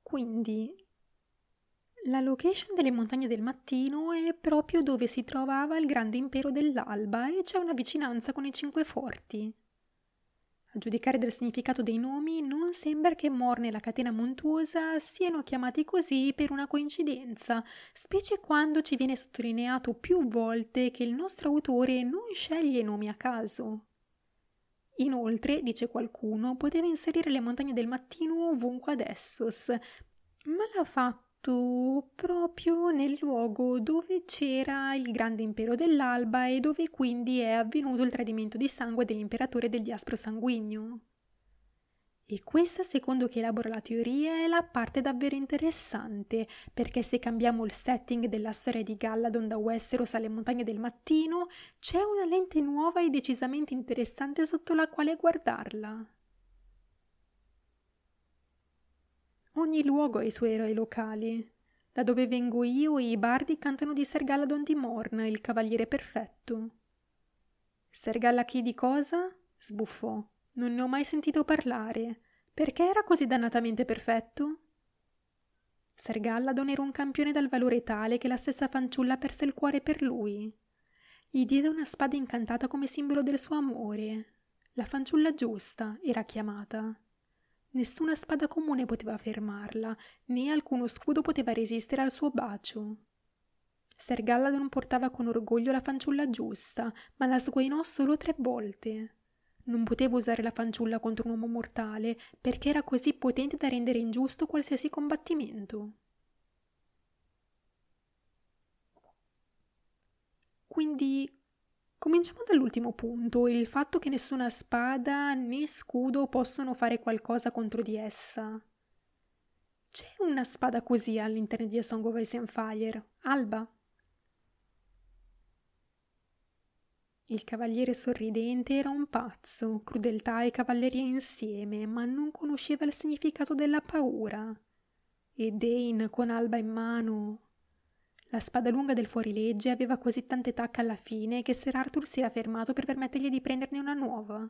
Quindi la location delle montagne del mattino è proprio dove si trovava il grande impero dell'alba e c'è una vicinanza con i cinque forti. A giudicare dal significato dei nomi, non sembra che Morne e la catena montuosa siano chiamati così per una coincidenza, specie quando ci viene sottolineato più volte che il nostro autore non sceglie nomi a caso. Inoltre, dice qualcuno, poteva inserire le montagne del mattino ovunque ad Essos, ma l'ha fatto proprio nel luogo dove c'era il grande impero dell'alba e dove quindi è avvenuto il tradimento di sangue dell'imperatore del diaspro sanguigno. E questa, secondo chi elabora la teoria, è la parte davvero interessante, perché se cambiamo il setting della storia di Galladon da Westeros alle montagne del mattino, c'è una lente nuova e decisamente interessante sotto la quale guardarla. Ogni luogo ha i suoi eroi locali. Da dove vengo io i bardi cantano di Ser Galladon di Morn, il cavaliere perfetto. Ser Galla chi di cosa? sbuffò. Non ne ho mai sentito parlare. Perché era così dannatamente perfetto? Ser Galladon era un campione dal valore tale che la stessa fanciulla perse il cuore per lui. Gli diede una spada incantata come simbolo del suo amore. La fanciulla giusta era chiamata. Nessuna spada comune poteva fermarla, né alcuno scudo poteva resistere al suo bacio. Ser Galladon portava con orgoglio la fanciulla giusta, ma la sguainò solo tre volte. Non poteva usare la fanciulla contro un uomo mortale, perché era così potente da rendere ingiusto qualsiasi combattimento. quindi cominciamo dall'ultimo punto, il fatto che nessuna spada né scudo possono fare qualcosa contro di essa. C'è una spada così all'interno di A Song of Ice and Fire, Alba. Il cavaliere sorridente era un pazzo, crudeltà e cavalleria insieme, ma non conosceva il significato della paura. E Dane, con Alba in mano. La spada lunga del fuorilegge aveva così tante tacche alla fine che Sir Arthur si era fermato per permettergli di prenderne una nuova.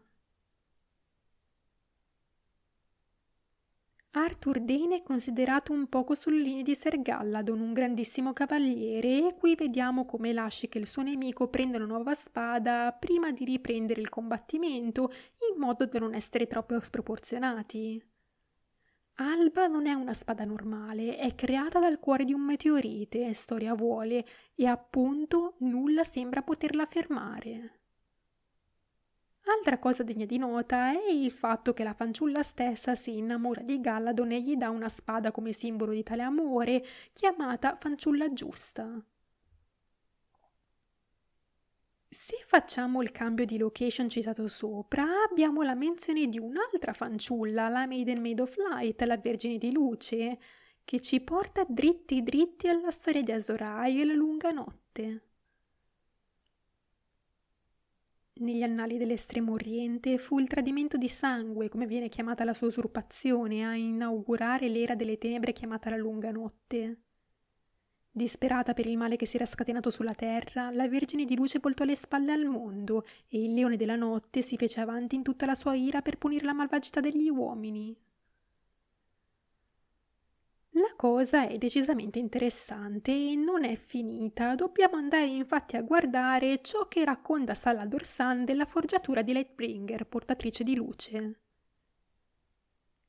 Arthur Dane è considerato un poco sulle linee di Ser Galladon, un grandissimo cavaliere, e qui vediamo come lasci che il suo nemico prenda una nuova spada prima di riprendere il combattimento, in modo da non essere troppo sproporzionati. Alba non è una spada normale, è creata dal cuore di un meteorite, storia vuole, e appunto nulla sembra poterla fermare. Altra cosa degna di nota è il fatto che la fanciulla stessa si innamora di Galladon e gli dà una spada come simbolo di tale amore, chiamata fanciulla giusta. Se facciamo il cambio di location citato sopra, abbiamo la menzione di un'altra fanciulla, la Maiden Maid of Light, la Vergine di Luce, che ci porta dritti dritti alla storia di Azorai e la lunga notte. Negli annali dell'estremo oriente fu il tradimento di sangue, come viene chiamata la sua usurpazione, a inaugurare l'era delle tenebre chiamata la lunga notte. Disperata per il male che si era scatenato sulla terra, la Vergine di Luce voltò le spalle al mondo e il leone della notte si fece avanti in tutta la sua ira per punire la malvagità degli uomini. La cosa è decisamente interessante e non è finita. Dobbiamo andare infatti a guardare ciò che racconta Salador San della forgiatura di Lightbringer, portatrice di luce.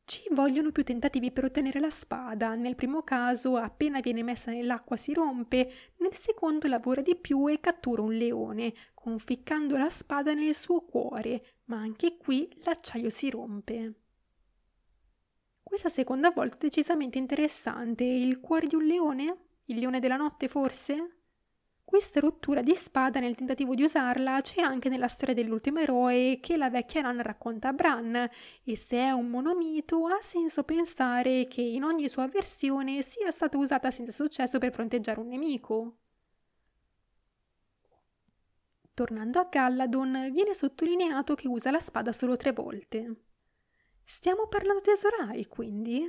Ci vogliono più tentativi per ottenere la spada. Nel primo caso, appena viene messa nell'acqua si rompe, nel secondo lavora di più e cattura un leone, conficcando la spada nel suo cuore, ma anche qui l'acciaio si rompe. Questa seconda volta è decisamente interessante. Il cuore di un leone? Il leone della notte, forse? Questa rottura di spada nel tentativo di usarla c'è anche nella storia dell'ultimo eroe che la vecchia Nan racconta a Bran e se è un monomito ha senso pensare che in ogni sua versione sia stata usata senza successo per fronteggiare un nemico. Tornando a Galladon, viene sottolineato che usa la spada solo tre volte. Stiamo parlando di Azorai, quindi?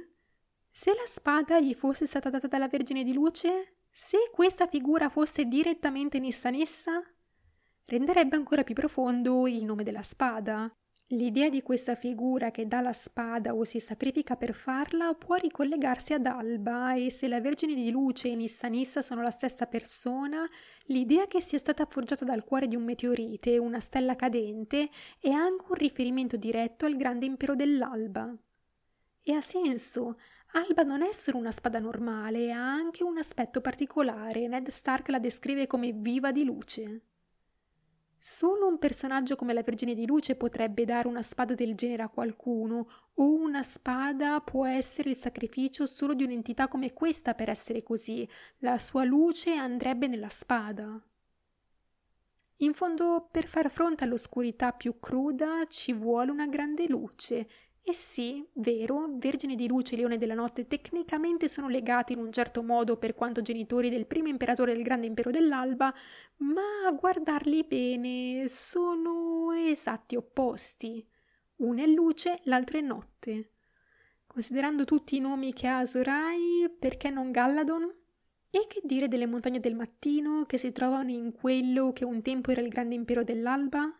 Se la spada gli fosse stata data dalla Vergine di Luce, se questa figura fosse direttamente Nissanessa, renderebbe ancora più profondo il nome della spada. L'idea di questa figura che dà la spada o si sacrifica per farla può ricollegarsi ad Alba e se la Vergine di Luce e Nissanissa sono la stessa persona, l'idea che sia stata forgiata dal cuore di un meteorite, una stella cadente, è anche un riferimento diretto al grande impero dell'Alba. E ha senso. Alba non è solo una spada normale, ha anche un aspetto particolare. Ned Stark la descrive come viva di luce. Solo un personaggio come la Vergine di Luce potrebbe dare una spada del genere a qualcuno, o una spada può essere il sacrificio solo di un'entità come questa per essere così. La sua luce andrebbe nella spada. In fondo, per far fronte all'oscurità più cruda ci vuole una grande luce, e sì, vero, Vergine di Luce e Leone della Notte tecnicamente sono legati in un certo modo per quanto genitori del primo imperatore del grande impero dell'Alba, ma a guardarli bene sono esatti opposti. Uno è luce, l'altro è notte. Considerando tutti i nomi che ha Azorai, perché non Galladon? E che dire delle montagne del mattino che si trovano in quello che un tempo era il grande impero dell'alba?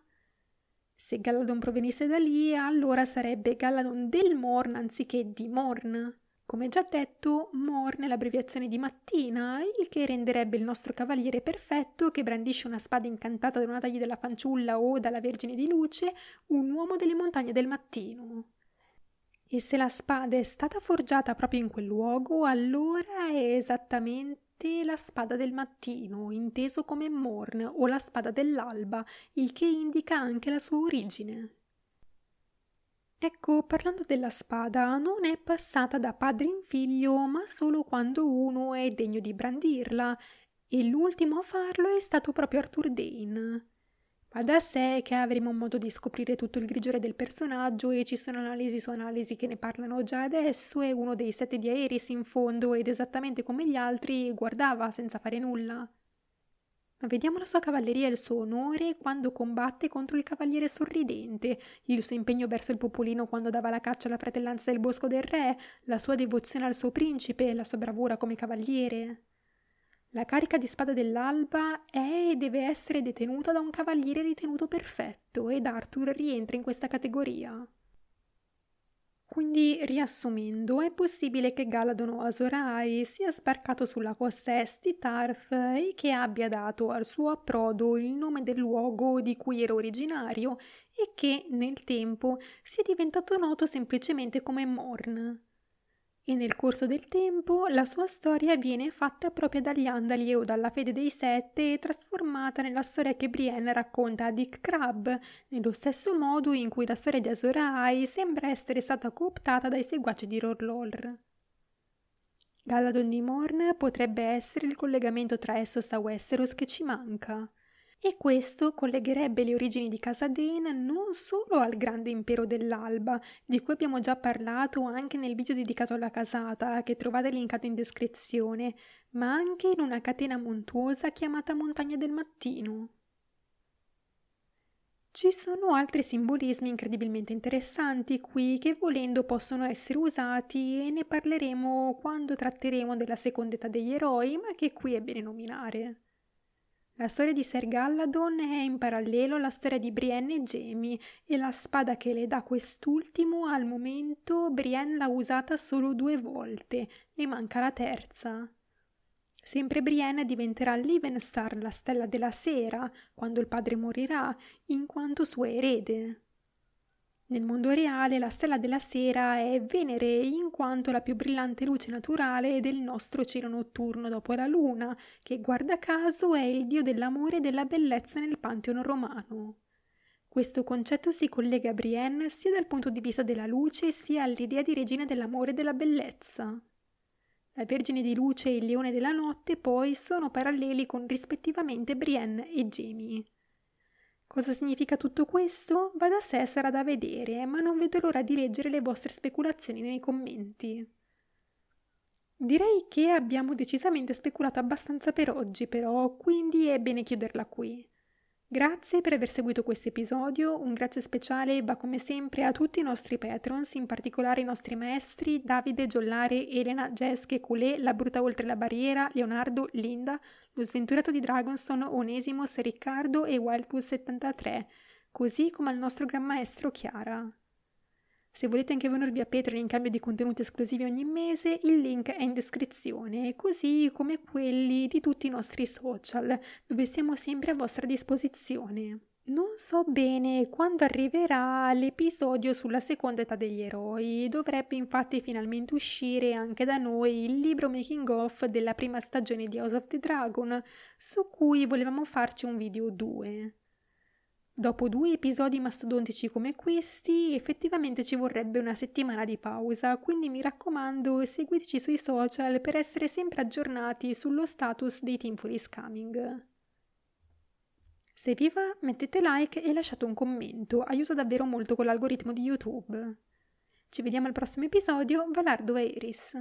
Se Galladon provenisse da lì, allora sarebbe Galladon del Morn anziché di Morn. Come già detto, Morn è l'abbreviazione di mattina, il che renderebbe il nostro cavaliere perfetto che brandisce una spada incantata da una taglia della fanciulla o dalla Vergine di Luce, un uomo delle montagne del mattino. E se la spada è stata forgiata proprio in quel luogo, allora è esattamente la spada del mattino, inteso come Morn o la spada dell'alba, il che indica anche la sua origine. Ecco, parlando della spada, non è passata da padre in figlio, ma solo quando uno è degno di brandirla. E l'ultimo a farlo è stato proprio Arthur Dane. Va da sé che avremo modo di scoprire tutto il grigiore del personaggio e ci sono analisi su analisi che ne parlano già adesso e uno dei sette di Aeris in fondo ed esattamente come gli altri guardava senza fare nulla. Ma vediamo la sua cavalleria e il suo onore quando combatte contro il cavaliere sorridente, il suo impegno verso il popolino quando dava la caccia alla fratellanza del bosco del re, la sua devozione al suo principe, la sua bravura come cavaliere. La carica di spada dell'alba è e deve essere detenuta da un cavaliere ritenuto perfetto ed Arthur rientra in questa categoria. Quindi, riassumendo, è possibile che Galadon o Azor Ahai sia sbarcato sulla costa est di Tarth e che abbia dato al suo approdo il nome del luogo di cui era originario e che, nel tempo, sia diventato noto semplicemente come Morn e nel corso del tempo la sua storia viene fatta proprio dagli Andali o dalla fede dei Sette e trasformata nella storia che Brienne racconta a Dick Crab, nello stesso modo in cui la storia di Azor Ahai sembra essere stata cooptata dai seguaci di Rorlor. Galadon di Morn potrebbe essere il collegamento tra Essos e Westeros che ci manca. E questo collegherebbe le origini di Casa Dane non solo al grande impero dell'Alba, di cui abbiamo già parlato anche nel video dedicato alla casata, che trovate linkato in descrizione, ma anche in una catena montuosa chiamata Montagna del Mattino. Ci sono altri simbolismi incredibilmente interessanti qui che volendo possono essere usati e ne parleremo quando tratteremo della seconda età degli eroi, ma che qui è bene nominare. La storia di Ser Galladon è in parallelo alla storia di Brienne e Jamie e la spada che le dà quest'ultimo al momento Brienne l'ha usata solo due volte, ne manca la terza. Sempre Brienne diventerà Livenstar, la stella della sera, quando il padre morirà, in quanto sua erede. Nel mondo reale la stella della sera è Venere in quanto la più brillante luce naturale del nostro cielo notturno dopo la luna, che guarda caso è il dio dell'amore e della bellezza nel pantheon romano. Questo concetto si collega a Brienne sia dal punto di vista della luce sia all'idea di regina dell'amore e della bellezza. La Vergine di Luce e il Leone della Notte poi sono paralleli con rispettivamente Brienne e Jamie. Cosa significa tutto questo? Va da sé, sarà da vedere, ma non vedo l'ora di leggere le vostre speculazioni nei commenti. Direi che abbiamo decisamente speculato abbastanza per oggi, però, quindi è bene chiuderla qui. Grazie per aver seguito questo episodio, un grazie speciale va come sempre a tutti i nostri patrons, in particolare i nostri maestri Davide, Giоllare, Elena, Jessica, Culé, La Bruta Oltre la Barriera, Leonardo, Linda, Lo Sventurato di Dragonstone, Onesimos, Riccardo e Wildwood73, così come al nostro gran maestro Chiara. Se volete anche venirvi a Patreon in cambio di contenuti esclusivi ogni mese, il link è in descrizione, così come quelli di tutti i nostri social, dove siamo sempre a vostra disposizione. Non so bene quando arriverà l'episodio sulla seconda età degli eroi. Dovrebbe infatti finalmente uscire anche da noi il libro making of della prima stagione di House of the Dragon, su cui volevamo farci un video 2. Dopo due episodi mastodontici come questi, effettivamente ci vorrebbe una settimana di pausa, quindi mi raccomando seguiteci sui social per essere sempre aggiornati sullo status dei Teamful is Coming. Se vi va, mettete like e lasciate un commento, aiuta davvero molto con l'algoritmo di YouTube. Ci vediamo al prossimo episodio, Valardo e Iris.